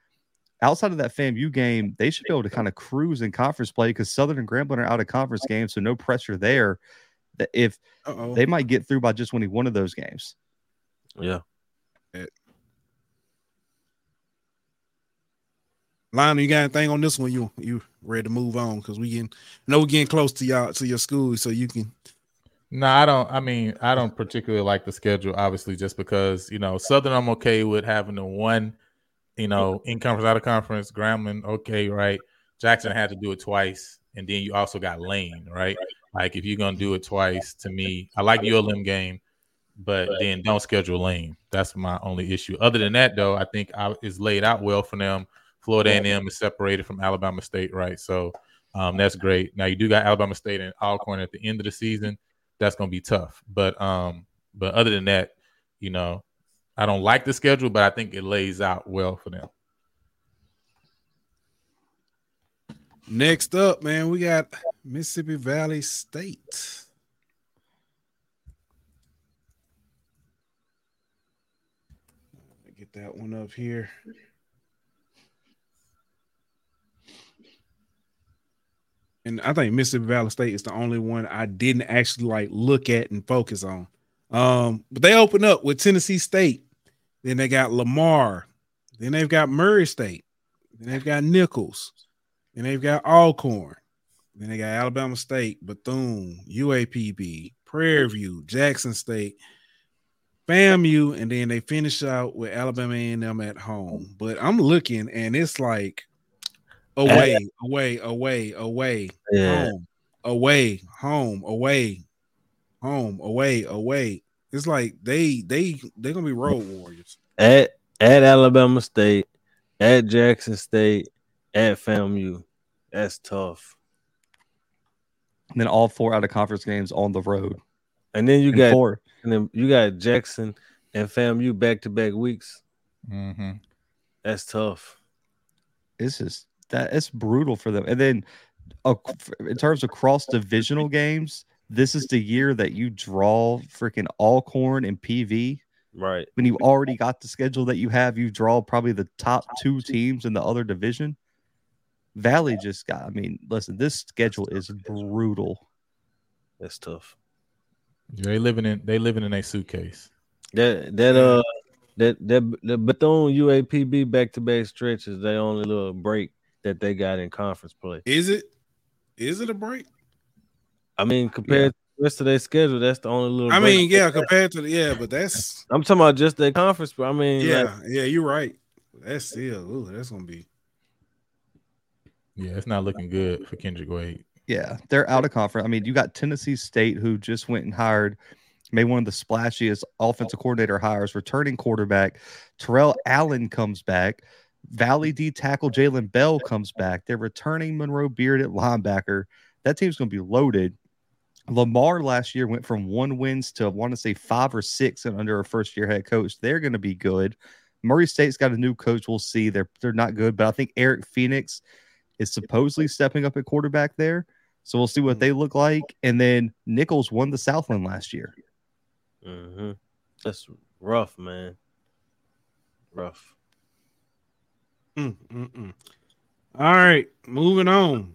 Outside of that FAMU game, they should be able to kind of cruise in conference play because Southern and Grambling are out of conference games, so no pressure there. That if Uh-oh. they might get through by just winning one of those games. Yeah. Lionel, you got anything on this one? You you ready to move on? Because we getting know we're getting close to y'all to your school, so you can No, I don't. I mean, I don't particularly like the schedule, obviously, just because you know Southern. I'm okay with having the one, you know, in conference, out of conference. Grambling, okay, right? Jackson had to do it twice, and then you also got Lane, right? Like if you're gonna do it twice, to me, I like the ULM game, but then don't schedule Lane. That's my only issue. Other than that, though, I think I, it's laid out well for them. Florida A&M is separated from Alabama State, right? So um, that's great. Now you do got Alabama State and Alcorn at the end of the season that's going to be tough. But um, but other than that, you know, I don't like the schedule, but I think it lays out well for them. Next up, man, we got Mississippi Valley State. Get that one up here. And I think Mississippi Valley State is the only one I didn't actually like look at and focus on. Um, but they open up with Tennessee State. Then they got Lamar. Then they've got Murray State. Then they've got Nicholls. Then they've got Alcorn. Then they got Alabama State, Bethune, UAPB, Prairie View, Jackson State, FAMU, and then they finish out with Alabama A&M at home. But I'm looking, and it's like away, away, away, away, Yeah. home, away, home, away, home, away, away. It's like they they they're gonna be road warriors. At at Alabama State, at Jackson State, At FAMU. That's tough. And then all four out of conference games on the road. And then you And got four. and then you got Jackson and FAMU back to back weeks. hmm That's tough. It's just that it's brutal for them. And then uh, in terms of cross divisional games, this is the year that you draw freaking Alcorn and PV. Right. When you already got the schedule that you have, you draw probably the top two teams in the other division. Valley just got, I mean, listen, this schedule is brutal. That's tough. They living in they living in a suitcase. That that uh that that the Bethune UAPB back to back stretch is their only little break that they got in conference play. Is it? Is it a break? I mean, compared to the rest of their schedule, that's the only little. I break. mean, yeah, compared to the yeah, but that's I'm talking about just their conference. But I mean, yeah, like, yeah, you're right. That's still ooh, that's gonna be Yeah, it's not looking good for Kendrick Wade. Yeah, they're out of conference. I mean, you got Tennessee State who just went and hired made one of the splashiest offensive coordinator hires, returning quarterback. Terrell Allen comes back. Valley D tackle Jalen Bell comes back. They're returning Monroe Beard at linebacker. That team's going to be loaded. Lamar last year went from one wins to I want to say five or six and under a first year head coach. They're going to be good. Murray State's got a new coach. We'll see. They're they're not good, but I think Eric Phoenix is supposedly stepping up at quarterback there. So we'll see what they look like. And then Nicholls won the Southland last year. hmm that's rough, man. Rough. Mm, mm, mm. All right, moving on.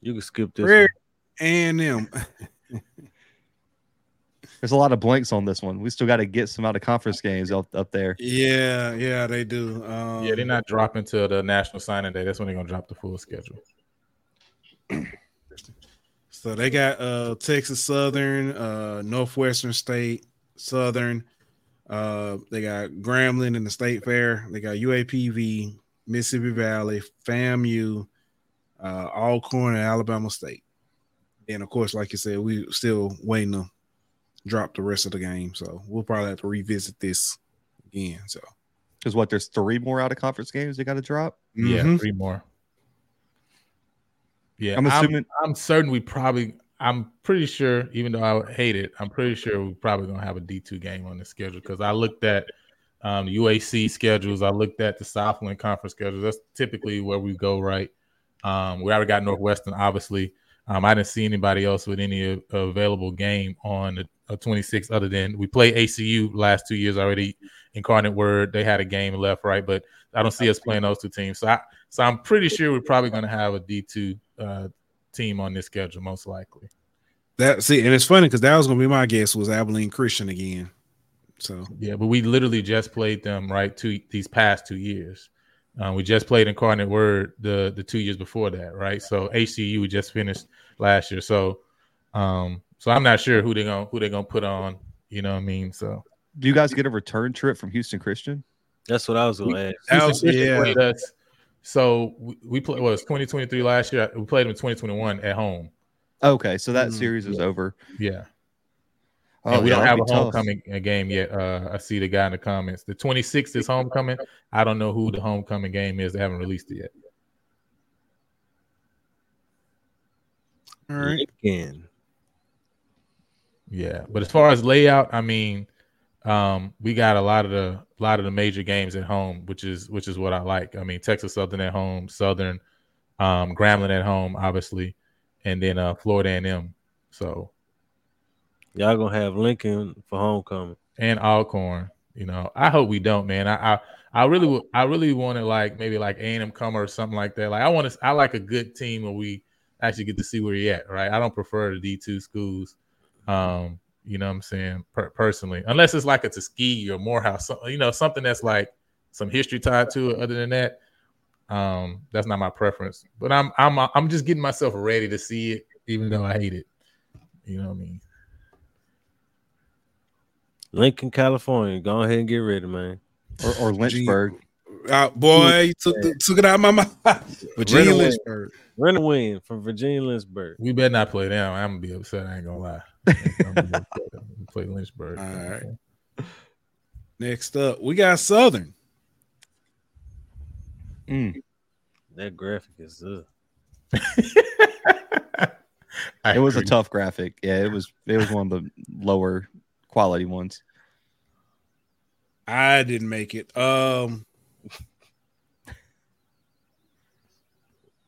You can skip this. Prairie one. and them. There's a lot of blanks on this one. We still got to get some out of conference games up, up there. Yeah, yeah, they do. Um, Yeah, they're not dropping till the national signing day. That's when they're gonna drop the full schedule. So they got uh Texas Southern, uh Northwestern State, Southern. Uh they got Grambling in the State Fair. They got UAPB, Mississippi Valley, FAMU, uh Alcorn, and Alabama State. And of course, like you said, we still waiting to drop the rest of the game. So we'll probably have to revisit this again. So Because what, there's three more out of conference games they got to drop? Yeah, Mhm. three more. Yeah, I'm assuming- I'm, certain we probably. I'm pretty sure, even though I hate it, I'm pretty sure we're probably gonna have a D2 game on the schedule because I looked at um, UAC schedules. I looked at the Southland Conference schedules. That's typically where we go, right? Um, we already got Northwestern, obviously. Um, I didn't see anybody else with any a- available game on the uh, 26th other than we played ACU last two years already. Incarnate Word, they had a game left, right? But I don't see us playing those two teams. So I, so I'm pretty sure we're probably going to have a D2 uh, team on this schedule, most likely. that see, and it's funny because that was gonna be my guess was Abilene Christian again. So Yeah, but we literally just played them right two these past two years. Uh, we just played Incarnate Word the the two years before that, right? So HCU we just finished last year. So um so I'm not sure who they're gonna who they're gonna put on. You know what I mean? So Do you guys get a return trip from Houston Christian? That's what I was gonna ask. That Houston was- yeah. played us. So we, we played was 2023 last year. We played them in 2021 at home. Okay, so that Mm, series is over. Yeah. Oh, and we yeah, don't have a be tough. homecoming uh, game yet. Uh, I see the guy in the comments. The 26th is homecoming. I don't know who the homecoming game is. They haven't released it yet. all right. Again. Yeah, but as far as layout, I mean, um, we got a lot of the a lot of the major games at home, which is which is what I like. I mean, Texas Southern at home, Southern, um, Grambling at home, obviously, and then uh, Florida and M. So Y'all gonna have Lincoln for homecoming. and Alcorn. You know, I hope we don't, man. I I, I really would. I really want to like maybe like A and M come or something like that. Like I want to. I like a good team where we actually get to see where you're at. Right. I don't prefer the D two schools. Um, you know what I'm saying per- personally, unless it's like a Tuskegee or Morehouse, so- you know, something that's like some history tied to it. Other than that, um, that's not my preference. But I'm I'm I'm just getting myself ready to see it, even though I hate it. You know what I mean? Lincoln, California. Go ahead and get ready, man. Or, or Lynchburg. Uh, boy, you took the, took it out of my mouth. Virginia Run. Lynchburg. Run a win from Virginia Lynchburg. We better not play them. I'm gonna be upset. I ain't gonna lie. I'm gonna be upset. We play Lynchburg. All right. Next up, we got Southern. Mm. that graphic is uh, It was a tough graphic. Yeah, it was. It was one of the lower quality ones. I didn't make it. Um,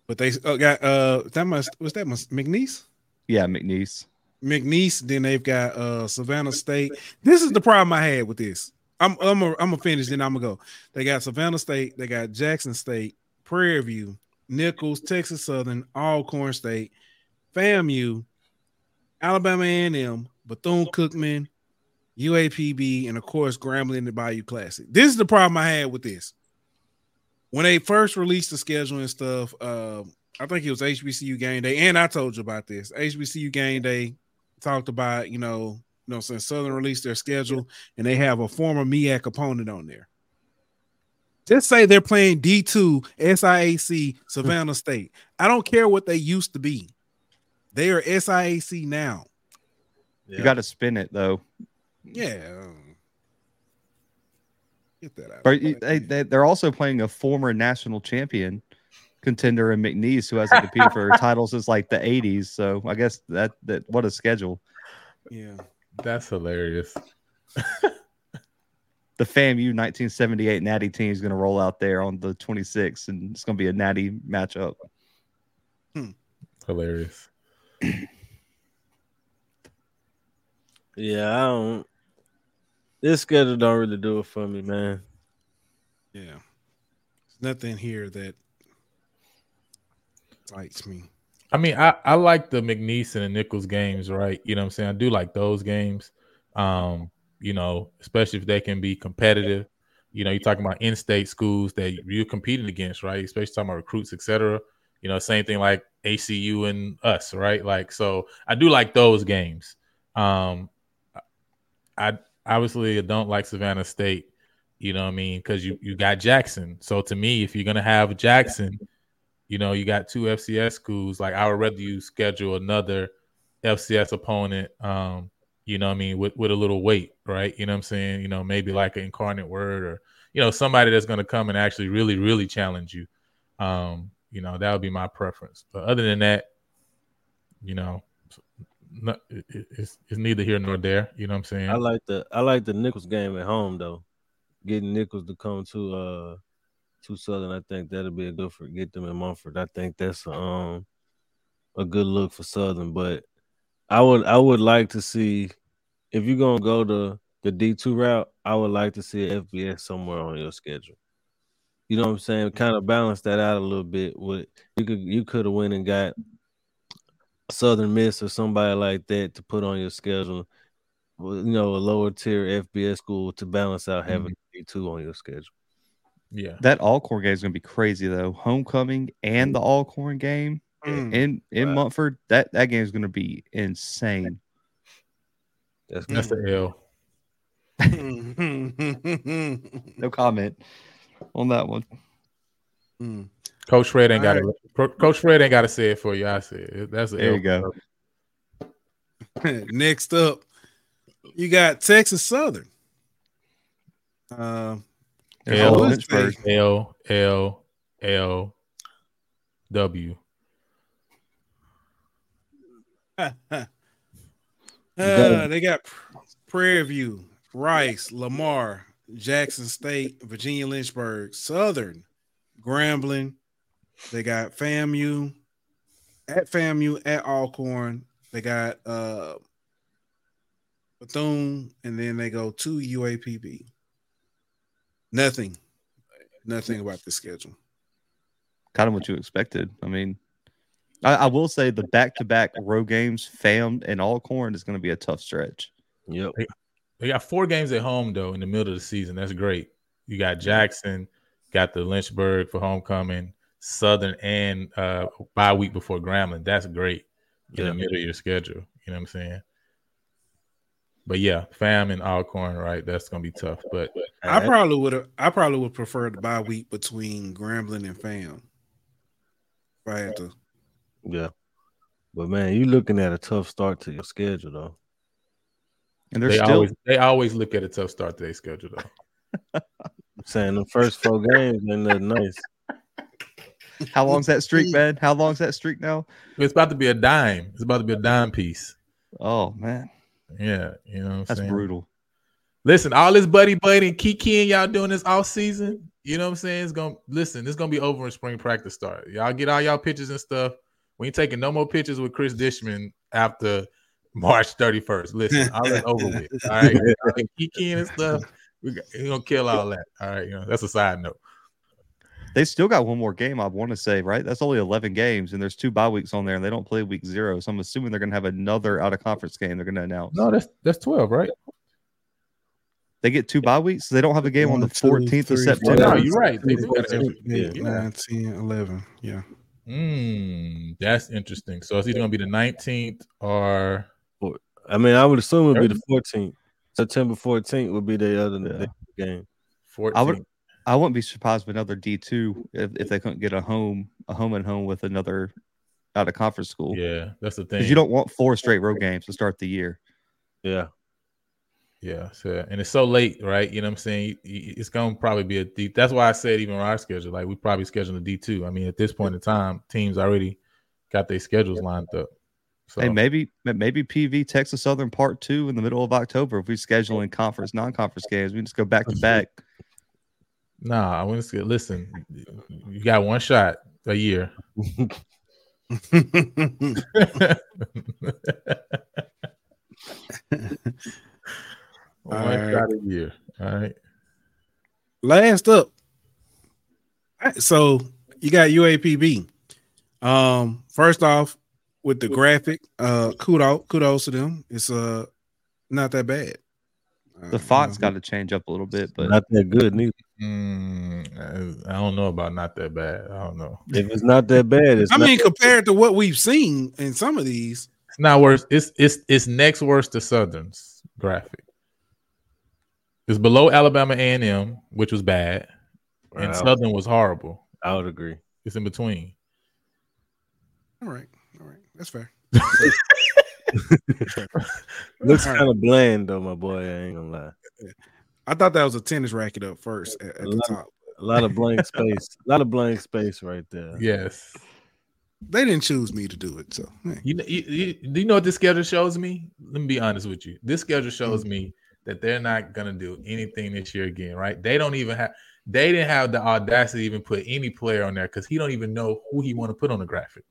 but they uh, got uh that must was that must McNeese. Yeah, McNeese. McNeese. Then they've got uh Savannah State. This is the problem I had with this. I'm I'm a, I'm gonna finish. Then I'm gonna go. They got Savannah State. They got Jackson State, Prairie View, Nicholls, Texas Southern, Alcorn State, FAMU, Alabama A&M, Bethune Cookman, UAPB, and of course Grambling and the Bayou Classic. This is the problem I had with this. When they first released the schedule and stuff, uh, I think it was HBCU game day, and I told you about this. HBCU game day talked about, you know, you know, since Southern released their schedule and they have a former MEAC opponent on there. Just say they're playing D2 SIAC Savannah State. I don't care what they used to be. They are SIAC now. You got to spin it though. Yeah. um, Get that out. But you- they, they, they're also playing a former national champion contender in McNeese who hasn't competed for titles title since like the 80s. So I guess that that what a schedule. yeah. That's hilarious. The FAMU 1978 Natty team is going to roll out there on the 26th, and it's going to be a Natty matchup. Hmm. Hilarious. yeah. I don't. This schedule don't really do it for me, man. Yeah. There's nothing here that excites me. I mean, I, I like the McNeese and the Nicholls games, right? You know what I'm saying? I do like those games. Um, you know, especially if they can be competitive. You know, you're talking about in-state schools that you're competing against, right? Especially talking about recruits, etc. You know, same thing like ACU and us, right? Like, so I do like those games. Um, I obviously don't like Savannah State. You know what I mean? Because you you got Jackson. So to me, if you're gonna have Jackson, you know, you got two FCS schools. Like I would rather you schedule another FCS opponent. Um, you know I mean, with, with a little weight, right? You know what I'm saying? You know, maybe like an incarnate word or, you know, somebody that's gonna come and actually really, really challenge you. Um, you know, that would be my preference. But other than that, you know, no, it, it- it's, it's neither here nor there. You know what I'm saying? I like the I like the Nicholls game at home though. Getting Nicholls to come to uh to Southern, I think that'll be a good for get them in Mumford. I think that's um a good look for Southern. But I would I would like to see if you're gonna go to the D two route, I would like to see FBS somewhere on your schedule. You know what I'm saying? Kind of balance that out a little bit. With you could you could have went and got Southern Miss or somebody like that to put on your schedule you know, a lower tier FBS school to balance out having D two on your schedule. Yeah. That Alcorn game is going to be crazy though. Homecoming and the Alcorn game Mm. in in Wow. Mumford. That that game is going to be insane. That's That's the L. No comment on that one. Mm. Coach Fred ain't All got to. Coach Fred ain't got to say it for you. I said it. That's a There L. you go. Next up, you got Texas Southern. Um, There's L. all would say- Lynchburg. L L L W. uh, they got Prairie View, Rice, Lamar, Jackson State, Virginia Lynchburg, Southern, Grambling. They got FAMU at FAMU at Alcorn. They got uh Bethune, and then they go to UAPB. Nothing, nothing about the schedule. Kind of what you expected. I mean, I, I will say the back to back row games, FAM and Alcorn, is going to be a tough stretch. Yep. They got four games at home though in the middle of the season. That's great. You got Jackson, got the Lynchburg for homecoming, Southern, and uh bye week before Grambling. That's great in Yeah. the middle of your schedule. You know what I'm saying? But yeah, fam and Alcorn, right? That's gonna be tough. But I probably would have. I probably would prefer the bye week between Grambling and Fam. If I had to. Yeah. But man, you're looking at a tough start to your schedule though. And they're they still always they always look at a tough start to their schedule though. I'm saying the first four games ain't nothing nice. How long's that streak, man? How long's that streak now? It's about to be a dime. It's about to be a dime piece. Oh man, Yeah, you know what I'm that's saying. brutal. Listen, all this buddy buddy and Kiki and y'all doing this all season. You know what I'm saying? It's gonna listen. It's gonna be over in spring practice start. Y'all get all y'all pictures and stuff. We ain't taking no more pictures with Chris Dishman after March 31st. Listen, all that's over with. All right, Kiki and stuff. We got, we gonna kill all that. All right, you know that's a side note. They still got one more game. I want to say right. That's only eleven games, and there's two bye weeks on there, and they don't play week zero. So I'm assuming they're gonna have another out of conference game. They're gonna announce. No, that's that's 12, right? They get two bye weeks. So they don't have a game on the two, 14th of three, September. No, you're right. They Eight, do got an eight, yeah. nine, 10, 11. Yeah. Mm, that's interesting. So it's either gonna be the 19th or I mean, I would assume it'd be the 14th. September 14th would be the other Yeah. game. 14th. I would- I wouldn't be surprised with another D two if, if they couldn't get a home a home and home with another out of conference school. Yeah, that's the thing. Because you don't want four straight road games to start the year. Yeah. Yeah, so and it's so late, right? You know what I'm saying? It's gonna probably be a D. That's why I said even our schedule, like we probably schedule a D two. I mean, at this point in time, teams already got their schedules lined up. So Hey, maybe maybe PV Texas Southern Part Two in the middle of October. If we schedule oh. in conference, non-conference games, we just go back to back. Nah, I want to listen. You got one shot a year. one Alright. shot a year. All right. Last up. All right, so you got UAPB. Um, first off, with the graphic, uh, kudos, kudos to them. It's uh not that bad. Uh, The font's got to change up a little bit, but not that good neither. Mm, I I don't know about not that bad. I don't know. If it's not that bad, it's I mean, compared to what we've seen in some of these, It's not worse. It's it's it's next worst to Southern's graphic. It's below Alabama A and M, which was bad, and Southern was horrible. I would agree. It's in between. all right, all right, that's fair. Looks kind of bland though, my boy. I ain't gonna lie. I thought that was a tennis racket up first at, at the top. A lot of blank space. A lot of blank space right there. Yes. They didn't choose me to do it, so. You know, you, you, do you know what this schedule shows me? Let me be honest with you. This schedule shows mm. me that they're not gonna do anything this year again, right? They don't even have. They didn't have the audacity to even put any player on there because he don't even know who he want to put on the graphic,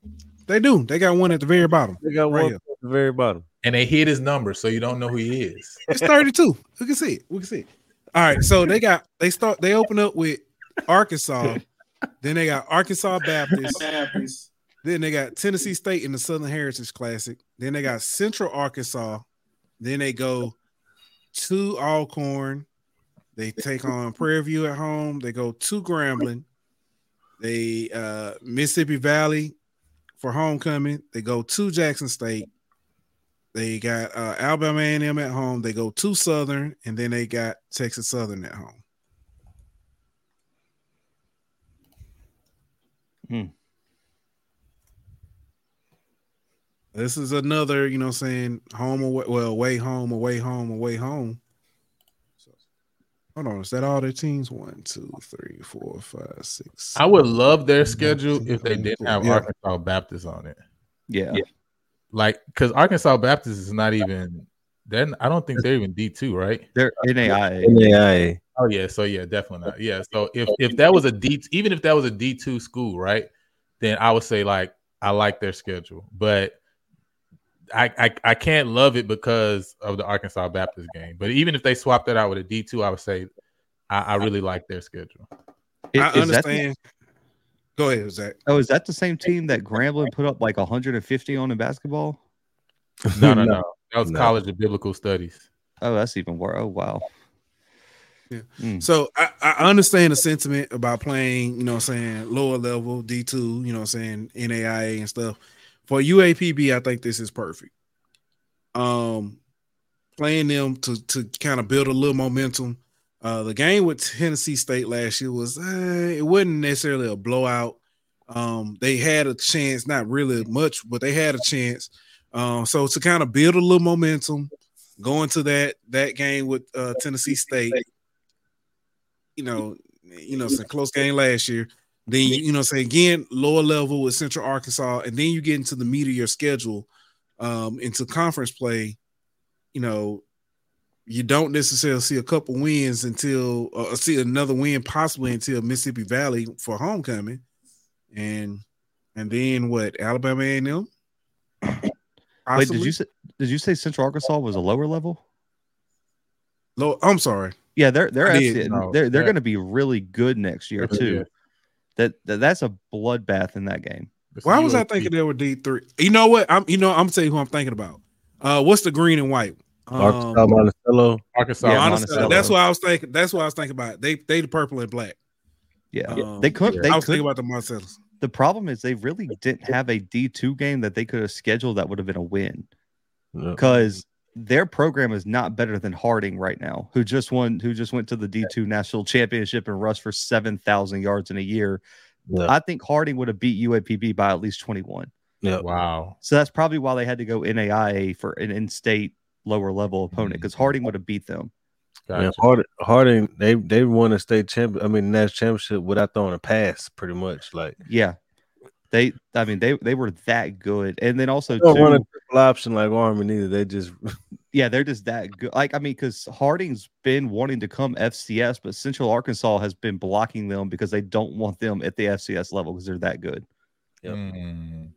they do. They got one at the very bottom. They got Right one here. at the very bottom. and they hit his number, so you don't know who he is. It's 32. We can see it. We can see it. All right. So they got they start they open up with Arkansas. then they got Arkansas Baptist. Then they got Tennessee State in the Southern Heritage Classic. Then they got Central Arkansas. Then they go to Alcorn. They take on Prairie View at home. They go to Grambling. They uh Mississippi Valley for homecoming. They go to Jackson State. They got uh, Alabama A&M at home. They go to Southern, and then they got Texas Southern at home. Hmm. This is another, you know, what I'm saying home away, well, away home, away home, away home. So, hold on, is that all their teams? One, two, three, four, five, six. I would love their schedule if they didn't have Yeah. Arkansas Baptist on it. yeah. Yeah. Like, because Arkansas Baptist is not even. Then I don't think they're even D two, right? They're NAIA. NAIA. Oh yeah, so yeah, definitely not. Yeah, so if if that was a D, even if that was a D two school, right, then I would say like I like their schedule, but I, I I can't love it because of the Arkansas Baptist game. But even if they swapped that out with a D two, I would say I, I really like their schedule. Is- I is that the- understand. Go ahead, Zach. oh, is that the same team that Grambling put up like 150 on in basketball? No, no, no, that was No. College of Biblical Studies. Oh, that's even worse. Oh, wow. Yeah. Mm. So I, I understand the sentiment about playing, you know, what I'm saying lower level D two, you know, what I'm saying NAIA and stuff. For UAPB, I think this is perfect. Um, playing them to to kind of build a little momentum. Uh, the game with Tennessee State last year was uh, it wasn't necessarily a blowout. Um, they had a chance, not really much, but they had a chance. Um, so to kind of build a little momentum, going to that that game with uh, Tennessee State, you know, you know, it's a close game last year. Then you, know, say again, lower level with Central Arkansas, and then you get into the meat of your schedule, um, into conference play. You know, you don't necessarily see a couple wins until uh, see another win possibly until Mississippi Valley for homecoming, and and then what Alabama A and M. Wait, did you say did you say Central Arkansas was a lower level? Low, I'm sorry. Yeah, they're they're did. actually, No, they're they're that- going to be really good next year too. Yeah. That, that that's a bloodbath in that game. It's Why was I thinking they were D three? You know what? I'm you know I'm telling you who I'm thinking about. Uh, what's the green and white? Arkansas, Um, Monticello. Arkansas? Yeah, Monticello. Monticello. That's what I was thinking. That's what I was thinking about. They they the purple and black. Yeah, Um, they could. yeah. They I was could. thinking about the Marcellus. The problem is they really didn't have a D two game that they could have scheduled that would have been a win Yeah. because their program is not better than Harding right now, who just won, who just went to the D two national championship and rushed for seven thousand yards in a year. Yeah. I think Harding would have beat UAPB by at least twenty one. Yeah. Wow. So that's probably why they had to go NAIA for an in-state lower level opponent because Harding would have beat them. Yeah, Harding, Harding, they they won a state champion. I mean, national championship without throwing a pass, pretty much. Like Yeah, they. I mean, they they were that good, and then also they don't run a triple option like Army neither. They just yeah, they're just that good. Like I mean, because Harding's been wanting to come FCS, but Central Arkansas has been blocking them because they don't want them at the FCS level because they're that good. Yep. Mm.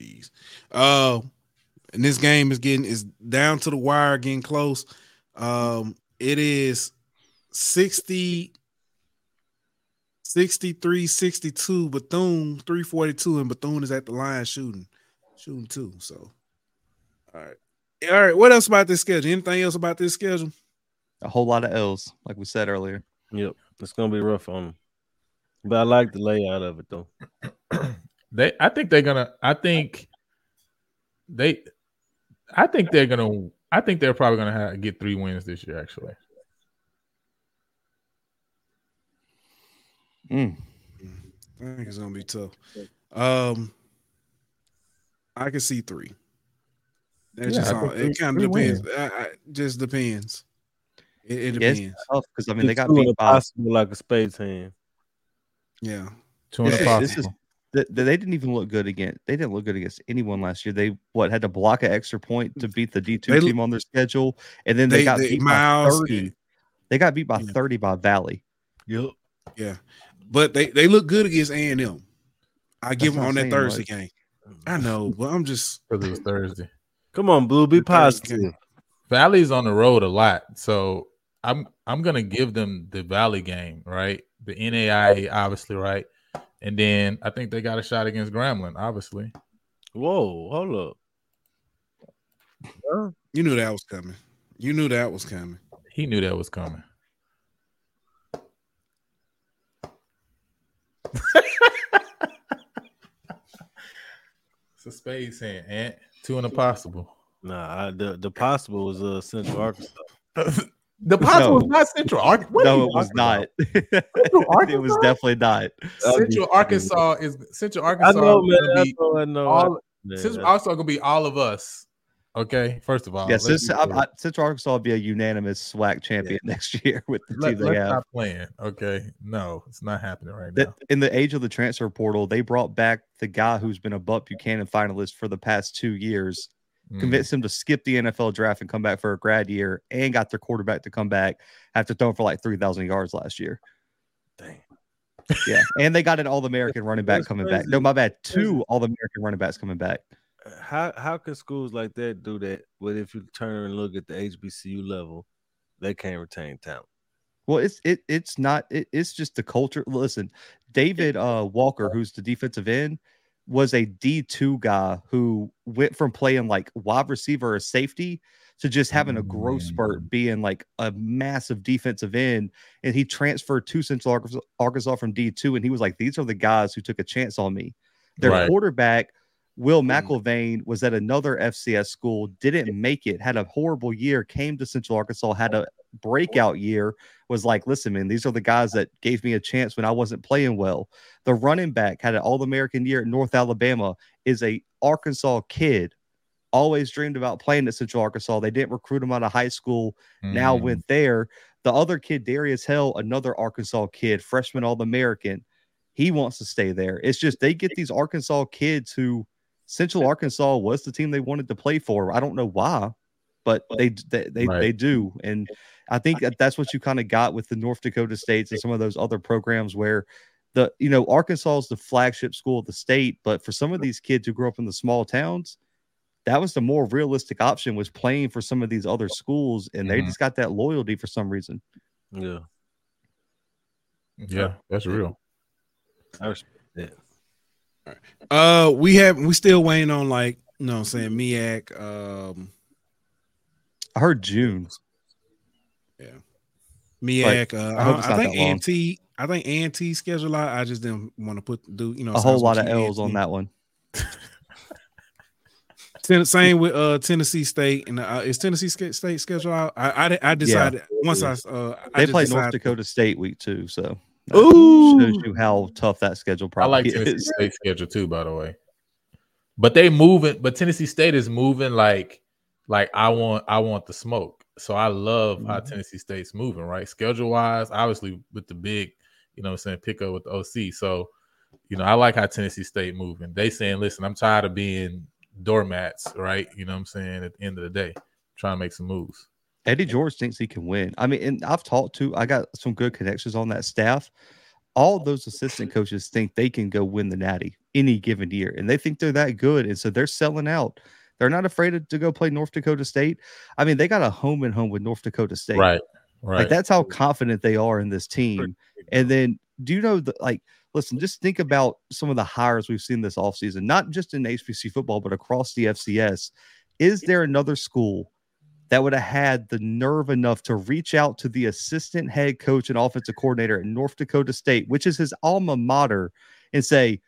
Jeez. Uh, and this game is getting is down to the wire, getting close. Um, it is 60 63 62 Bethune 342 and Bethune is at the line shooting shooting two so all right all right what else about this schedule anything else about this schedule A whole lot of L's, like we said earlier. yep, it's gonna be rough on them. But I like the layout of it though. They, I think they're gonna. I think they, I think they're gonna. I think they're probably gonna have, get three wins this year. Actually, Mm. I think it's gonna be tough um I can see three That Yeah, just all, three- it kind of depends I, I, just depends it, it Yeah, depends tough because I mean they got Two in beat by possible like a spades hand. yeah two in a possible. this is- th- th- they didn't even look good against they didn't look good against anyone last year. They what had to block an extra point to beat the D two team on their schedule, and then they, they- got they- beat Miles by thirty. and- They got beat by Yeah. thirty by Valley. Yep. Yeah, but they they look good against A and M. I give them on that Thursday much. game. I know, but I'm just because it was Thursday. Come on, Blue, be positive. Valley's on the road a lot, so I'm I'm gonna give them the Valley game, right? The NAIA, obviously, right? And then I think they got a shot against Grambling, obviously. Whoa, hold up. you knew that was coming. You knew that was coming. He knew that was coming. it's a spades hand, Ant. Two and a possible. Nah, I, the the possible was uh Central Arkansas. The possible No. is not Central Arkansas. no, it was not. it was definitely not. Central Arkansas is Central I Arkansas. know, is man. I be know, I know. all, man, Central Arkansas gonna be all of us. Okay, first of all, yeah, since I. I, Central Arkansas will be a unanimous SWAC champion next year with the Let, team they have. stop playing. Okay, no, it's not happening right That now. in the age of the transfer portal, they brought back the guy who's been a Buck Buchanan finalist for the past two years, Mm. convinced him to skip the NFL draft and come back for a grad year, and got their quarterback to come back after throwing for like three thousand yards last year. Dang. Yeah, and they got an All American running back That's coming back. No, my bad. Two All American running backs coming back. How how can schools like that do that? But if you turn and look at the HBCU level, they can't retain talent. Well, it's it it's not it, it's just the culture. Listen, David uh Walker, who's the defensive end, was a D2 guy who went from playing like wide receiver or safety to just having a growth mm, spurt being like a massive defensive end. And he transferred to Central Arkansas, from D2. And he was like, These are the guys who took a chance on me. Their Right. quarterback, Will mm. McElvain, was at another FCS school, didn't make it, had a horrible year, came to Central Arkansas, had a breakout year, was like, listen, man, these are the guys that gave me a chance when I wasn't playing well. The running back had an All American year at North Alabama, is a Arkansas kid, always dreamed about playing at Central Arkansas. They didn't recruit him out of high school, now Mm. went there. The other kid, Darius Hale, another Arkansas kid, freshman All American, he wants to stay there. It's just they get these Arkansas kids who Central Arkansas was the team they wanted to play for. I don't know why, but they they they, Right. they do, and I think that that's what you kind of got with the North Dakota states and some of those other programs where the you know Arkansas is the flagship school of the state, but for some of these kids who grew up in the small towns, that was the more realistic option was playing for some of these other schools, and they Mhm. just got that loyalty for some reason. Yeah. Yeah, that's real. I respect that. Uh, we have we still waiting on like you know what I'm saying MEAC. Um, I heard June. MEAC. uh, I hope I, I think that long. Ant. I think Ant schedule out. I just didn't want to put do you know A whole lot of L's on that one. Ten, same with uh Tennessee State and uh, is Tennessee State schedule out? I I, I decided once I uh I They just play North Dakota State week two, so that Ooh. shows you how tough that schedule I probably like Tennessee is. State schedule too, by the way. But they moving, but Tennessee State is moving like like I want I want the smoke. So I love how Mm-hmm. Tennessee State's moving, right? Schedule wise, obviously with the big, you know what I'm saying, pick up with the OC. So, you know, I like how Tennessee State moving. They saying, listen, I'm tired of being doormats, right? You know what I'm saying? At the end of the day, trying to make some moves. Eddie George thinks he can win. I mean, and I've talked to, I got some good connections on that staff. All those assistant coaches think they can go win the Natty any given year, and they think they're that good, and so they're selling out. They're not afraid to, to go play North Dakota State. I mean, they got a home and home with North Dakota State. Right. Right. Like that's how confident they are in this team. And then do you know that like listen, just think about some of the hires we've seen this offseason, not just in HBC football, but across the FCS. Is there another school that would have had the nerve enough to reach out to the assistant head coach and offensive coordinator at North Dakota State, which is his alma mater, and say,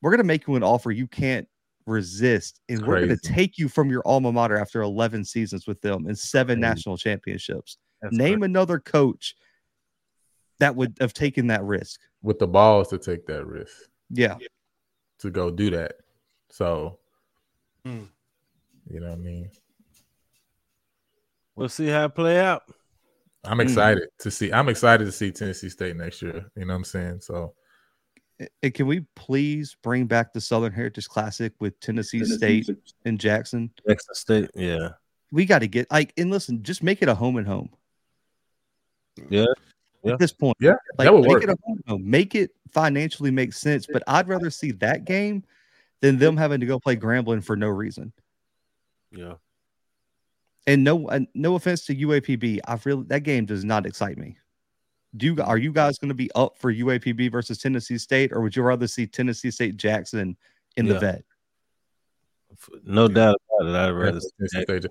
We're gonna make you an offer you can't resist, and we're gonna take you from your alma mater after 11 seasons with them and seven Crazy. national championships. That's Name crazy. another coach that would have taken that risk. with the balls to take that risk. Yeah. to go do that. So, Hmm. you know what I mean? We'll see how it play out. I'm excited to see. I'm excited to see Tennessee State next year. You know what I'm saying? So, And can we please bring back the Southern Heritage Classic with Tennessee State and Jackson? Texas State. Yeah. We got to get like and listen, just make it a home and home. Yeah. Yeah. At this point, Yeah, like that would make work. it a home and home. Make it financially make sense. But I'd rather see that game than them having to go play Grambling for no reason. Yeah. And no, no offense to UAPB, I really that game does not excite me. Do you are you guys going to be up for UAPB versus Tennessee State, or would you rather see Tennessee State Jackson in the Yeah. vet? No doubt about it. I'd rather see Tennessee. State-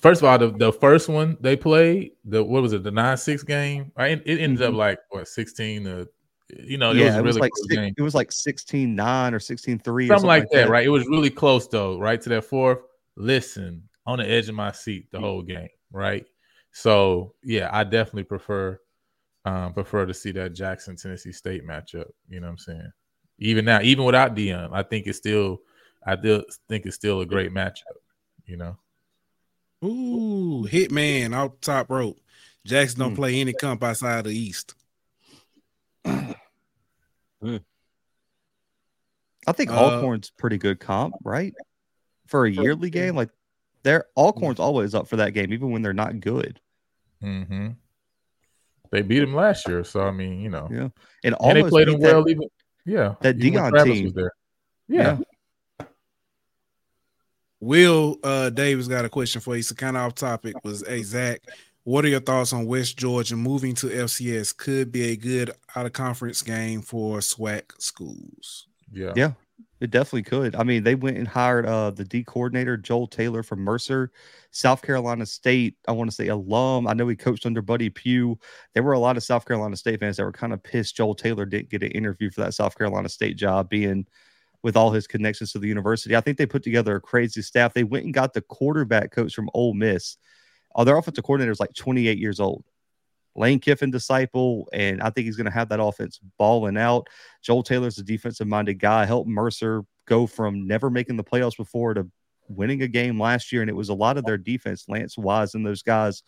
First of all, the, the first one they played, the what was it, the nine six game? Right, it ended up Mhm. like what sixteen to, you know, it yeah, was a it was really like close six, game. it was like 16-9 or 16-3 or something like that, right? It was really close though, right to that fourth. Listen, on the edge of my seat the whole game, right? So yeah, I definitely prefer um prefer to see that Jackson Tennessee State matchup. You know what I'm saying? Even now, even without Deion, I think it's still I still think it's still a great matchup. You know, Ooh, Hitman out top rope. Jackson don't Hmm. play any comp outside the East. I think Uh, Alcorn's pretty good comp, right? For a yearly game, like they're Alcorn's always up for that game, even when they're not good. hmm they beat him last year, so I mean, you know, Yeah. And, and they almost played beat him that- well. Even yeah, that even when Deion Travis team. was there. Yeah, Will uh Davis got a question for you. So kind of off topic was hey Zach, what are your thoughts on West Georgia moving to FCS? Could be a good out of conference game for SWAC schools. yeah, Yeah. It definitely could. I mean, they went and hired uh the D coordinator Joel Taylor from Mercer, South Carolina State. I want to say alum. I know he coached under Buddy Pough. There were a lot of South Carolina State fans that were kind of pissed Joel Taylor didn't get an interview for that South Carolina State job, being with all his connections to the university. I think they put together a crazy staff. They went and got the quarterback coach from Ole Miss. Oh, their offensive coordinator is like 28 years old. Lane Kiffin disciple, and I think he's going to have that offense balling out. Joel Taylor's a defensive minded guy. Helped Mercer go from never making the playoffs before to winning a game last year. And it was a lot of their defense, Lance Wise and those guys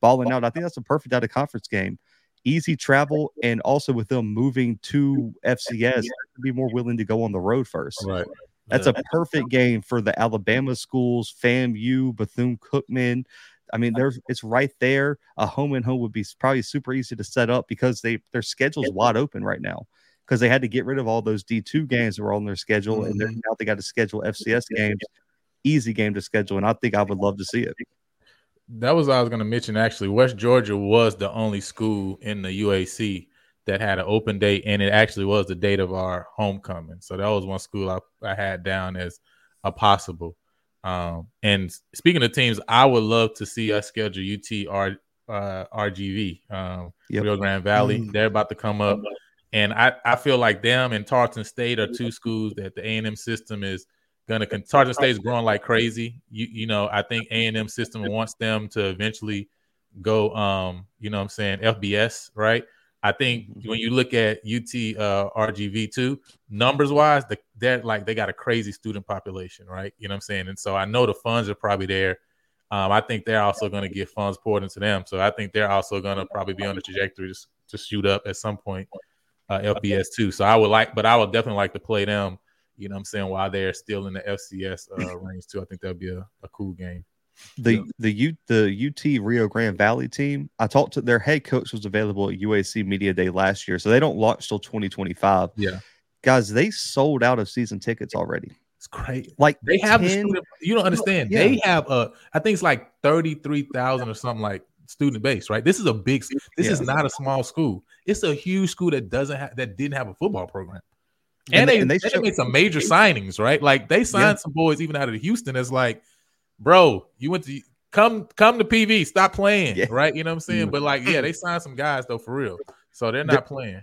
balling out. I think that's a perfect out of conference game. Easy travel, and also with them moving to FCS, be more willing to go on the road first. Right. That's a perfect game for the Alabama schools, FAMU, Bethune Cookman. I mean, there's it's right there. A home and home would be probably super easy to set up because they their schedule's wide open right now because they had to get rid of all those D2 games that were on their schedule, and they're, mm-hmm. now they got to schedule FCS games. Easy game to schedule, and I think I would love to see it. That was what I was going to mention. Actually, West Georgia was the only school in the UAC that had an open date, and it actually was the date of our homecoming. So that was one school I, I had down as a possible. Um, and speaking of teams, I would love to see us schedule UT uh, RGV, um, Yep. Rio Grande Valley. Mm. They're about to come up, and I, I feel like them and Tarleton State are two schools that the A and M system is gonna. Con- Tarleton State is growing like crazy. You you know I think A and M system wants them to eventually go. Um, you know what I'm saying FBS right. I think when you look at UT uh, RGV two numbers wise, the, they're like they got a crazy student population, right? You know what I'm saying, and so I know the funds are probably there. Um, I think they're also going to get funds poured into them, so I think they're also going to probably be on the trajectory to, to shoot up at some point, uh, FBS too. So I would like, but I would definitely like to play them. You know what I'm saying while they're still in the FCS uh, range too. I think that'd be a, a cool game. The the U the UT Rio Grande Valley team. I talked to their head coach was available at UAC Media Day last year, so they don't launch till 2025. Yeah. guys, they sold out of season tickets already. It's great. Like They have the 10 student. You don't understand. Yeah. They have a. I think it's like thirty three thousand or something like student base. Right. This is a big. This is not a small school. It's a huge school that doesn't have that didn't have a football program. And And, they- they, and they they show- made some major signings, right? Like they signed Yeah. some boys even out of Houston. as like, bro, you went to come come to PV, stop playing, Yeah. right? You know what I'm saying? Mm. But like, yeah, they signed some guys though for real. So they're not playing.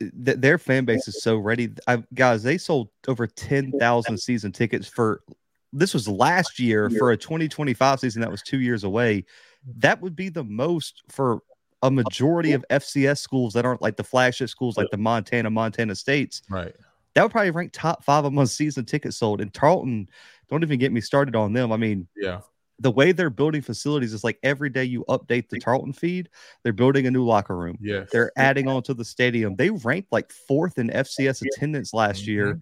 th- their fan base is so ready. I, guys, they sold over 10,000 season tickets for this was last year for a 2025 season that was two years away. That would be the most for a majority of FCS schools that aren't like the flagship schools like the Montana, Montana States. Right. That would probably rank top five among season tickets sold. And Tarleton, don't even get me started on them. I mean, Yeah. the way they're building facilities is like every day you update the Tarleton feed, they're building a new locker room. Yes. They're adding on to the stadium. They ranked like fourth in FCS attendance last year,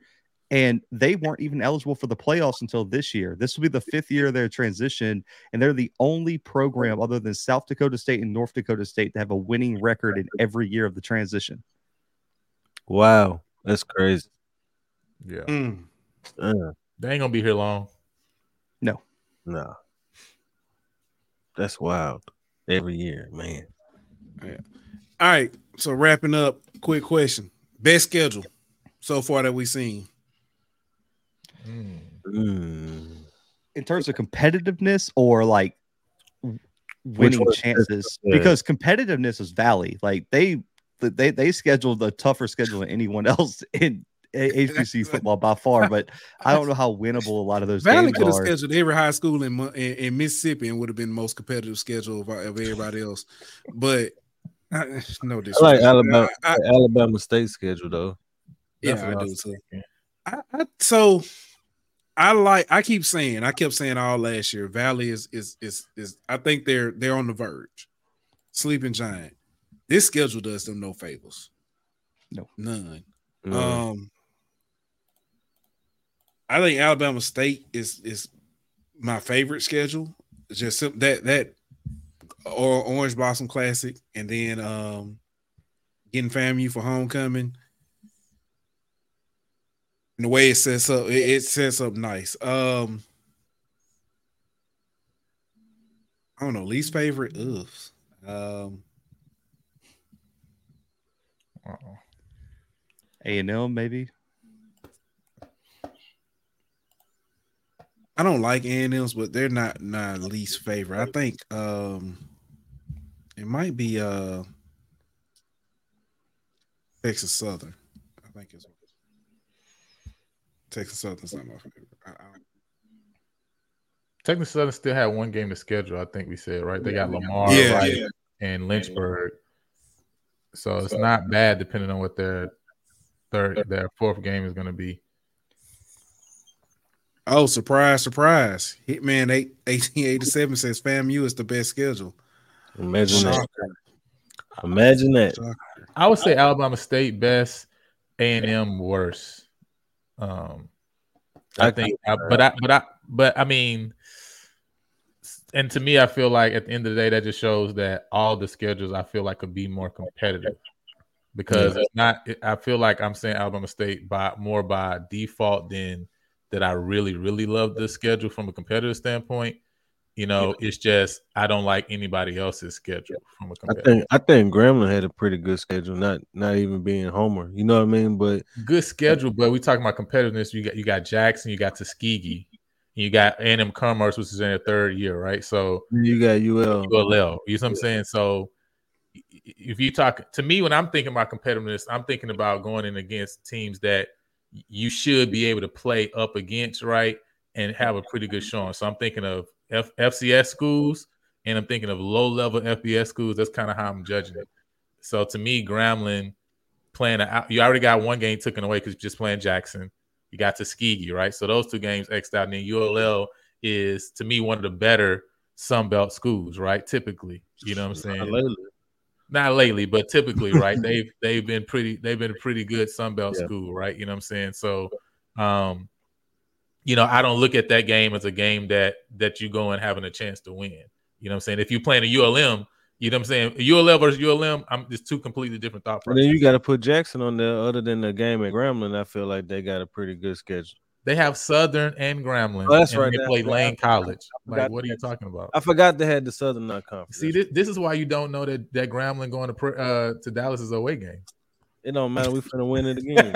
and they weren't even eligible for the playoffs until this year. This will be the fifth year of their transition, and they're the only program other than South Dakota State and North Dakota State to have a winning record in every year of the transition. Wow, that's crazy. Yeah. Mm. Uh, They ain't gonna be here long. no, No. that's wild. Every year, man. All right. So wrapping up, quick question. Best schedule so far that we've seen. Mm. In terms of competitiveness or like winning chances, Yeah. because competitiveness is Valley. Like they they they scheduled a tougher schedule than anyone else in A- HBC football by far. But I don't know how winnable a lot of those Valley games could have are. scheduled every high school in, in, in Mississippi and would have been the most competitive schedule of, of everybody else. But uh, no I disrespect. like Alabama. I- I- Alabama State schedule though. yeah, That's I I do too. thinking. I, I, so I like. I keep saying. I kept saying all last year. Valley is is is is. I think they're they're on the verge. Sleeping giant. This schedule does them no favors. No. none. No. Um, I think Alabama State is is my favorite schedule. Just that that or Orange Blossom Classic, and then um getting FAMU for homecoming. And the way it sets up, it, it sets up nice. Um, I don't know, least favorite. Ugh. Um, A and M maybe. I don't like A&Ms, but they're not my least favorite. I think um it might be uh Texas Southern. I think it's Texas Southern's not my favorite. I, I, Texas Southern still had one game to schedule. I think we said right. They got Lamar, yeah, right, yeah. and Lynchburg. So it's not bad depending on what their third, their fourth game is going to be. Oh, surprise, surprise. Hitman 8, 1887 says FAMU is the best schedule. Imagine that. Imagine that. Shocker. I would say Alabama State best, A and M worse. Um, I I think, I, but I, but I, but I mean, and to me, I feel like at the end of the day, that just shows that all the schedules I feel like could be more competitive because it's not. I feel like I'm saying Alabama State by more by default than that. I really, really love the schedule from a competitive standpoint. You know, it's just I don't like anybody else's schedule from a I competitive. think I think Grambling had a pretty good schedule, not not even being Homer. You know what I mean? But good schedule, but we talking about competitiveness. You got you got Jackson, you got Tuskegee, you got A&M Commerce, which is in their third year, right? So you got UL. ULL, you know what I'm saying? So if you talk to me when I'm thinking about competitiveness, I'm thinking about going in against teams that you should be able to play up against, right? And have a pretty good showing. So I'm thinking of F- FCS schools and I'm thinking of low level FBS schools. That's kind of how I'm judging it. So to me, Grambling playing, a, you already got one game taken away because you're just playing Jackson. You got Tuskegee, right? So those two games xed out. And then ULL is to me one of the better Sun Belt schools, right? Typically, you know what I'm saying? Not lately, but typically, right? they've they've been pretty they've been a pretty good Sun Belt Yeah. school, right? You know what I'm saying? So um, you know, I don't look at that game as a game that that you go and having a chance to win. You know what I'm saying? If you're playing a ULM, you know what I'm saying? ULL versus ULM, I'm just two completely different thought And then you got to put Jackson on there. Other than the game at Grambling, I feel like they got a pretty good schedule. They have Southern and Grambling. Oh, that's and right. They play right. Lane College. Like, what are you talking about? I forgot they had the Southern not conference. See, this, this is why you don't know that that Grambling going to uh, to Dallas is away game. it don't matter. We finna win it again.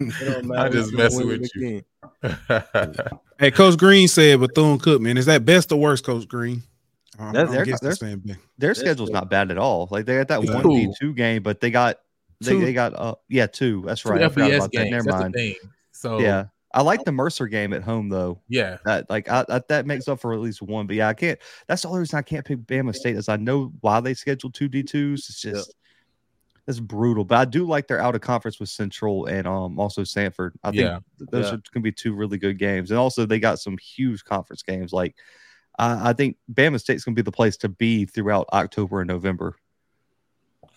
It don't matter. I'm just messing with you. Hey, Coach Green said Bethune Cookman. Is that best or worst, Coach Green? Um, That's- I'm they're- guessing they're- same thing. Their That's schedule's not bad at all. Like they got that one D two game, but they got they, they got uh yeah two. That's Two right. I forgot FBS about that. Never That's mind. So Yeah, I like the Mercer game at home though. yeah. That like I, I, that makes up for at least one. But yeah, I can't. That's the only reason I can't pick Bama State is I know why they scheduled two D twos. It's just it's brutal. But I do like their out of conference with Central and um also Samford. I think Yeah. those Yeah. are going to be two really good games. And also they got some huge conference games. Like I I think Bama State's going to be the place to be throughout October and November.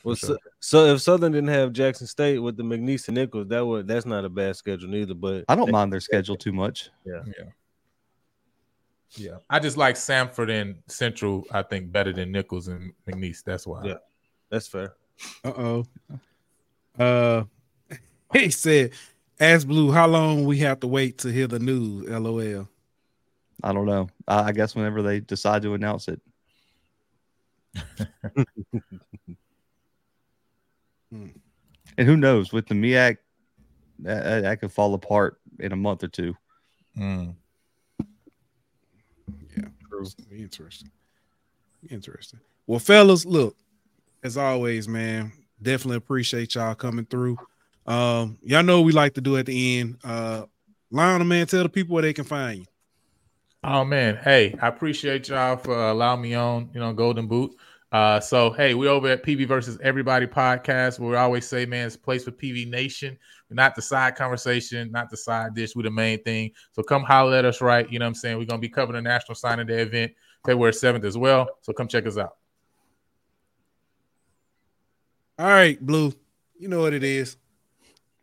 Well, For so, so if Southern didn't have Jackson State with the McNeese and Nicholls, that would that's not a bad schedule neither. But I don't mind their schedule too much. Yeah. Yeah, yeah. I just like Samford and Central, I think, better than Nicholls and McNeese. That's why. Yeah. that's fair. Uh oh. Uh, he said, "Ask Blue, how long we have to wait to hear the news?" LOL. I don't know. I, I guess whenever they decide to announce it. Hmm. And who knows with the MEAC, that, that- that could fall apart in a month or two. Mm. Yeah, interesting. Interesting. Well, fellas, look, as always, man, definitely appreciate y'all coming through. Um, y'all know what we like to do at the end. Uh, Lionel, man, tell the people where they can find you. Oh man, hey, I appreciate y'all for allowing me on, you know, Golden Boot. Uh, so hey, we over at PV versus Everybody podcast. Where we always say, man, it's a place for PV Nation. We're not the side conversation, not the side dish. We're the main thing. So come holler at us, right? You know what I'm saying? We're gonna be covering the National Signing Day event February 7th as well. So come check us out. All right, Blue. You know what it is.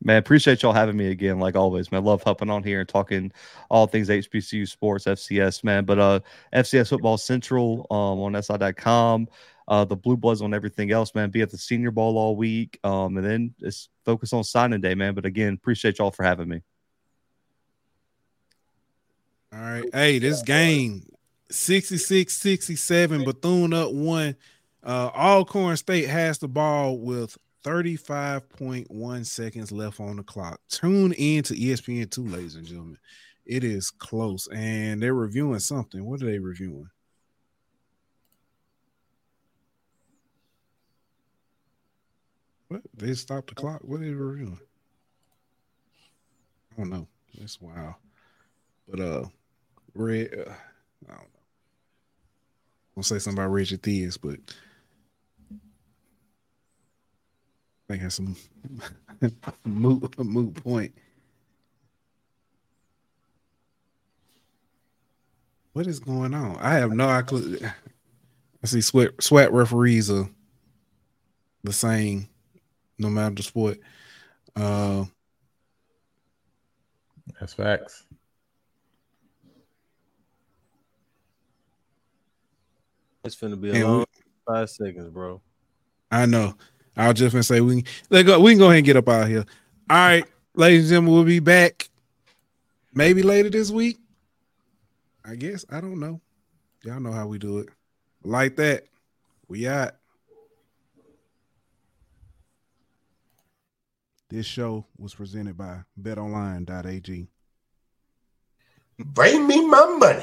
Man, appreciate y'all having me again, like always, man. Love hopping on here and talking all things HBCU sports, FCS, man. But uh FCS Football Central um on SI.com, uh the Blue Bloods on everything else, man. Be at the senior bowl all week. Um, and then just focus on signing day, man. But again, appreciate y'all for having me. All right. Hey, this game 66 67, Bethune up one. Uh, Alcorn State has the ball with 35.1 seconds left on the clock. Tune in to E ESPN2, ladies and gentlemen. It is close, and they're reviewing something. What are they reviewing? What? They stopped the clock. What are they doing? I don't know. That's wild. But uh Red, uh, I don't know. I'm gonna say something about Reggie Theus, but I think that's some moot, a moot point. What is going on? I have no clue. I see sweat SWAC referees are the same no matter the sport. Uh, That's facts. It's gonna be a long we- five seconds, bro. I know. I was just gonna say we can let go. We can go ahead and get up out of here. All right, ladies and gentlemen, we'll be back maybe later this week. I guess I don't know. Y'all know how we do it. Like that, we out. This show was presented by BetOnline.ag. Bring me my money.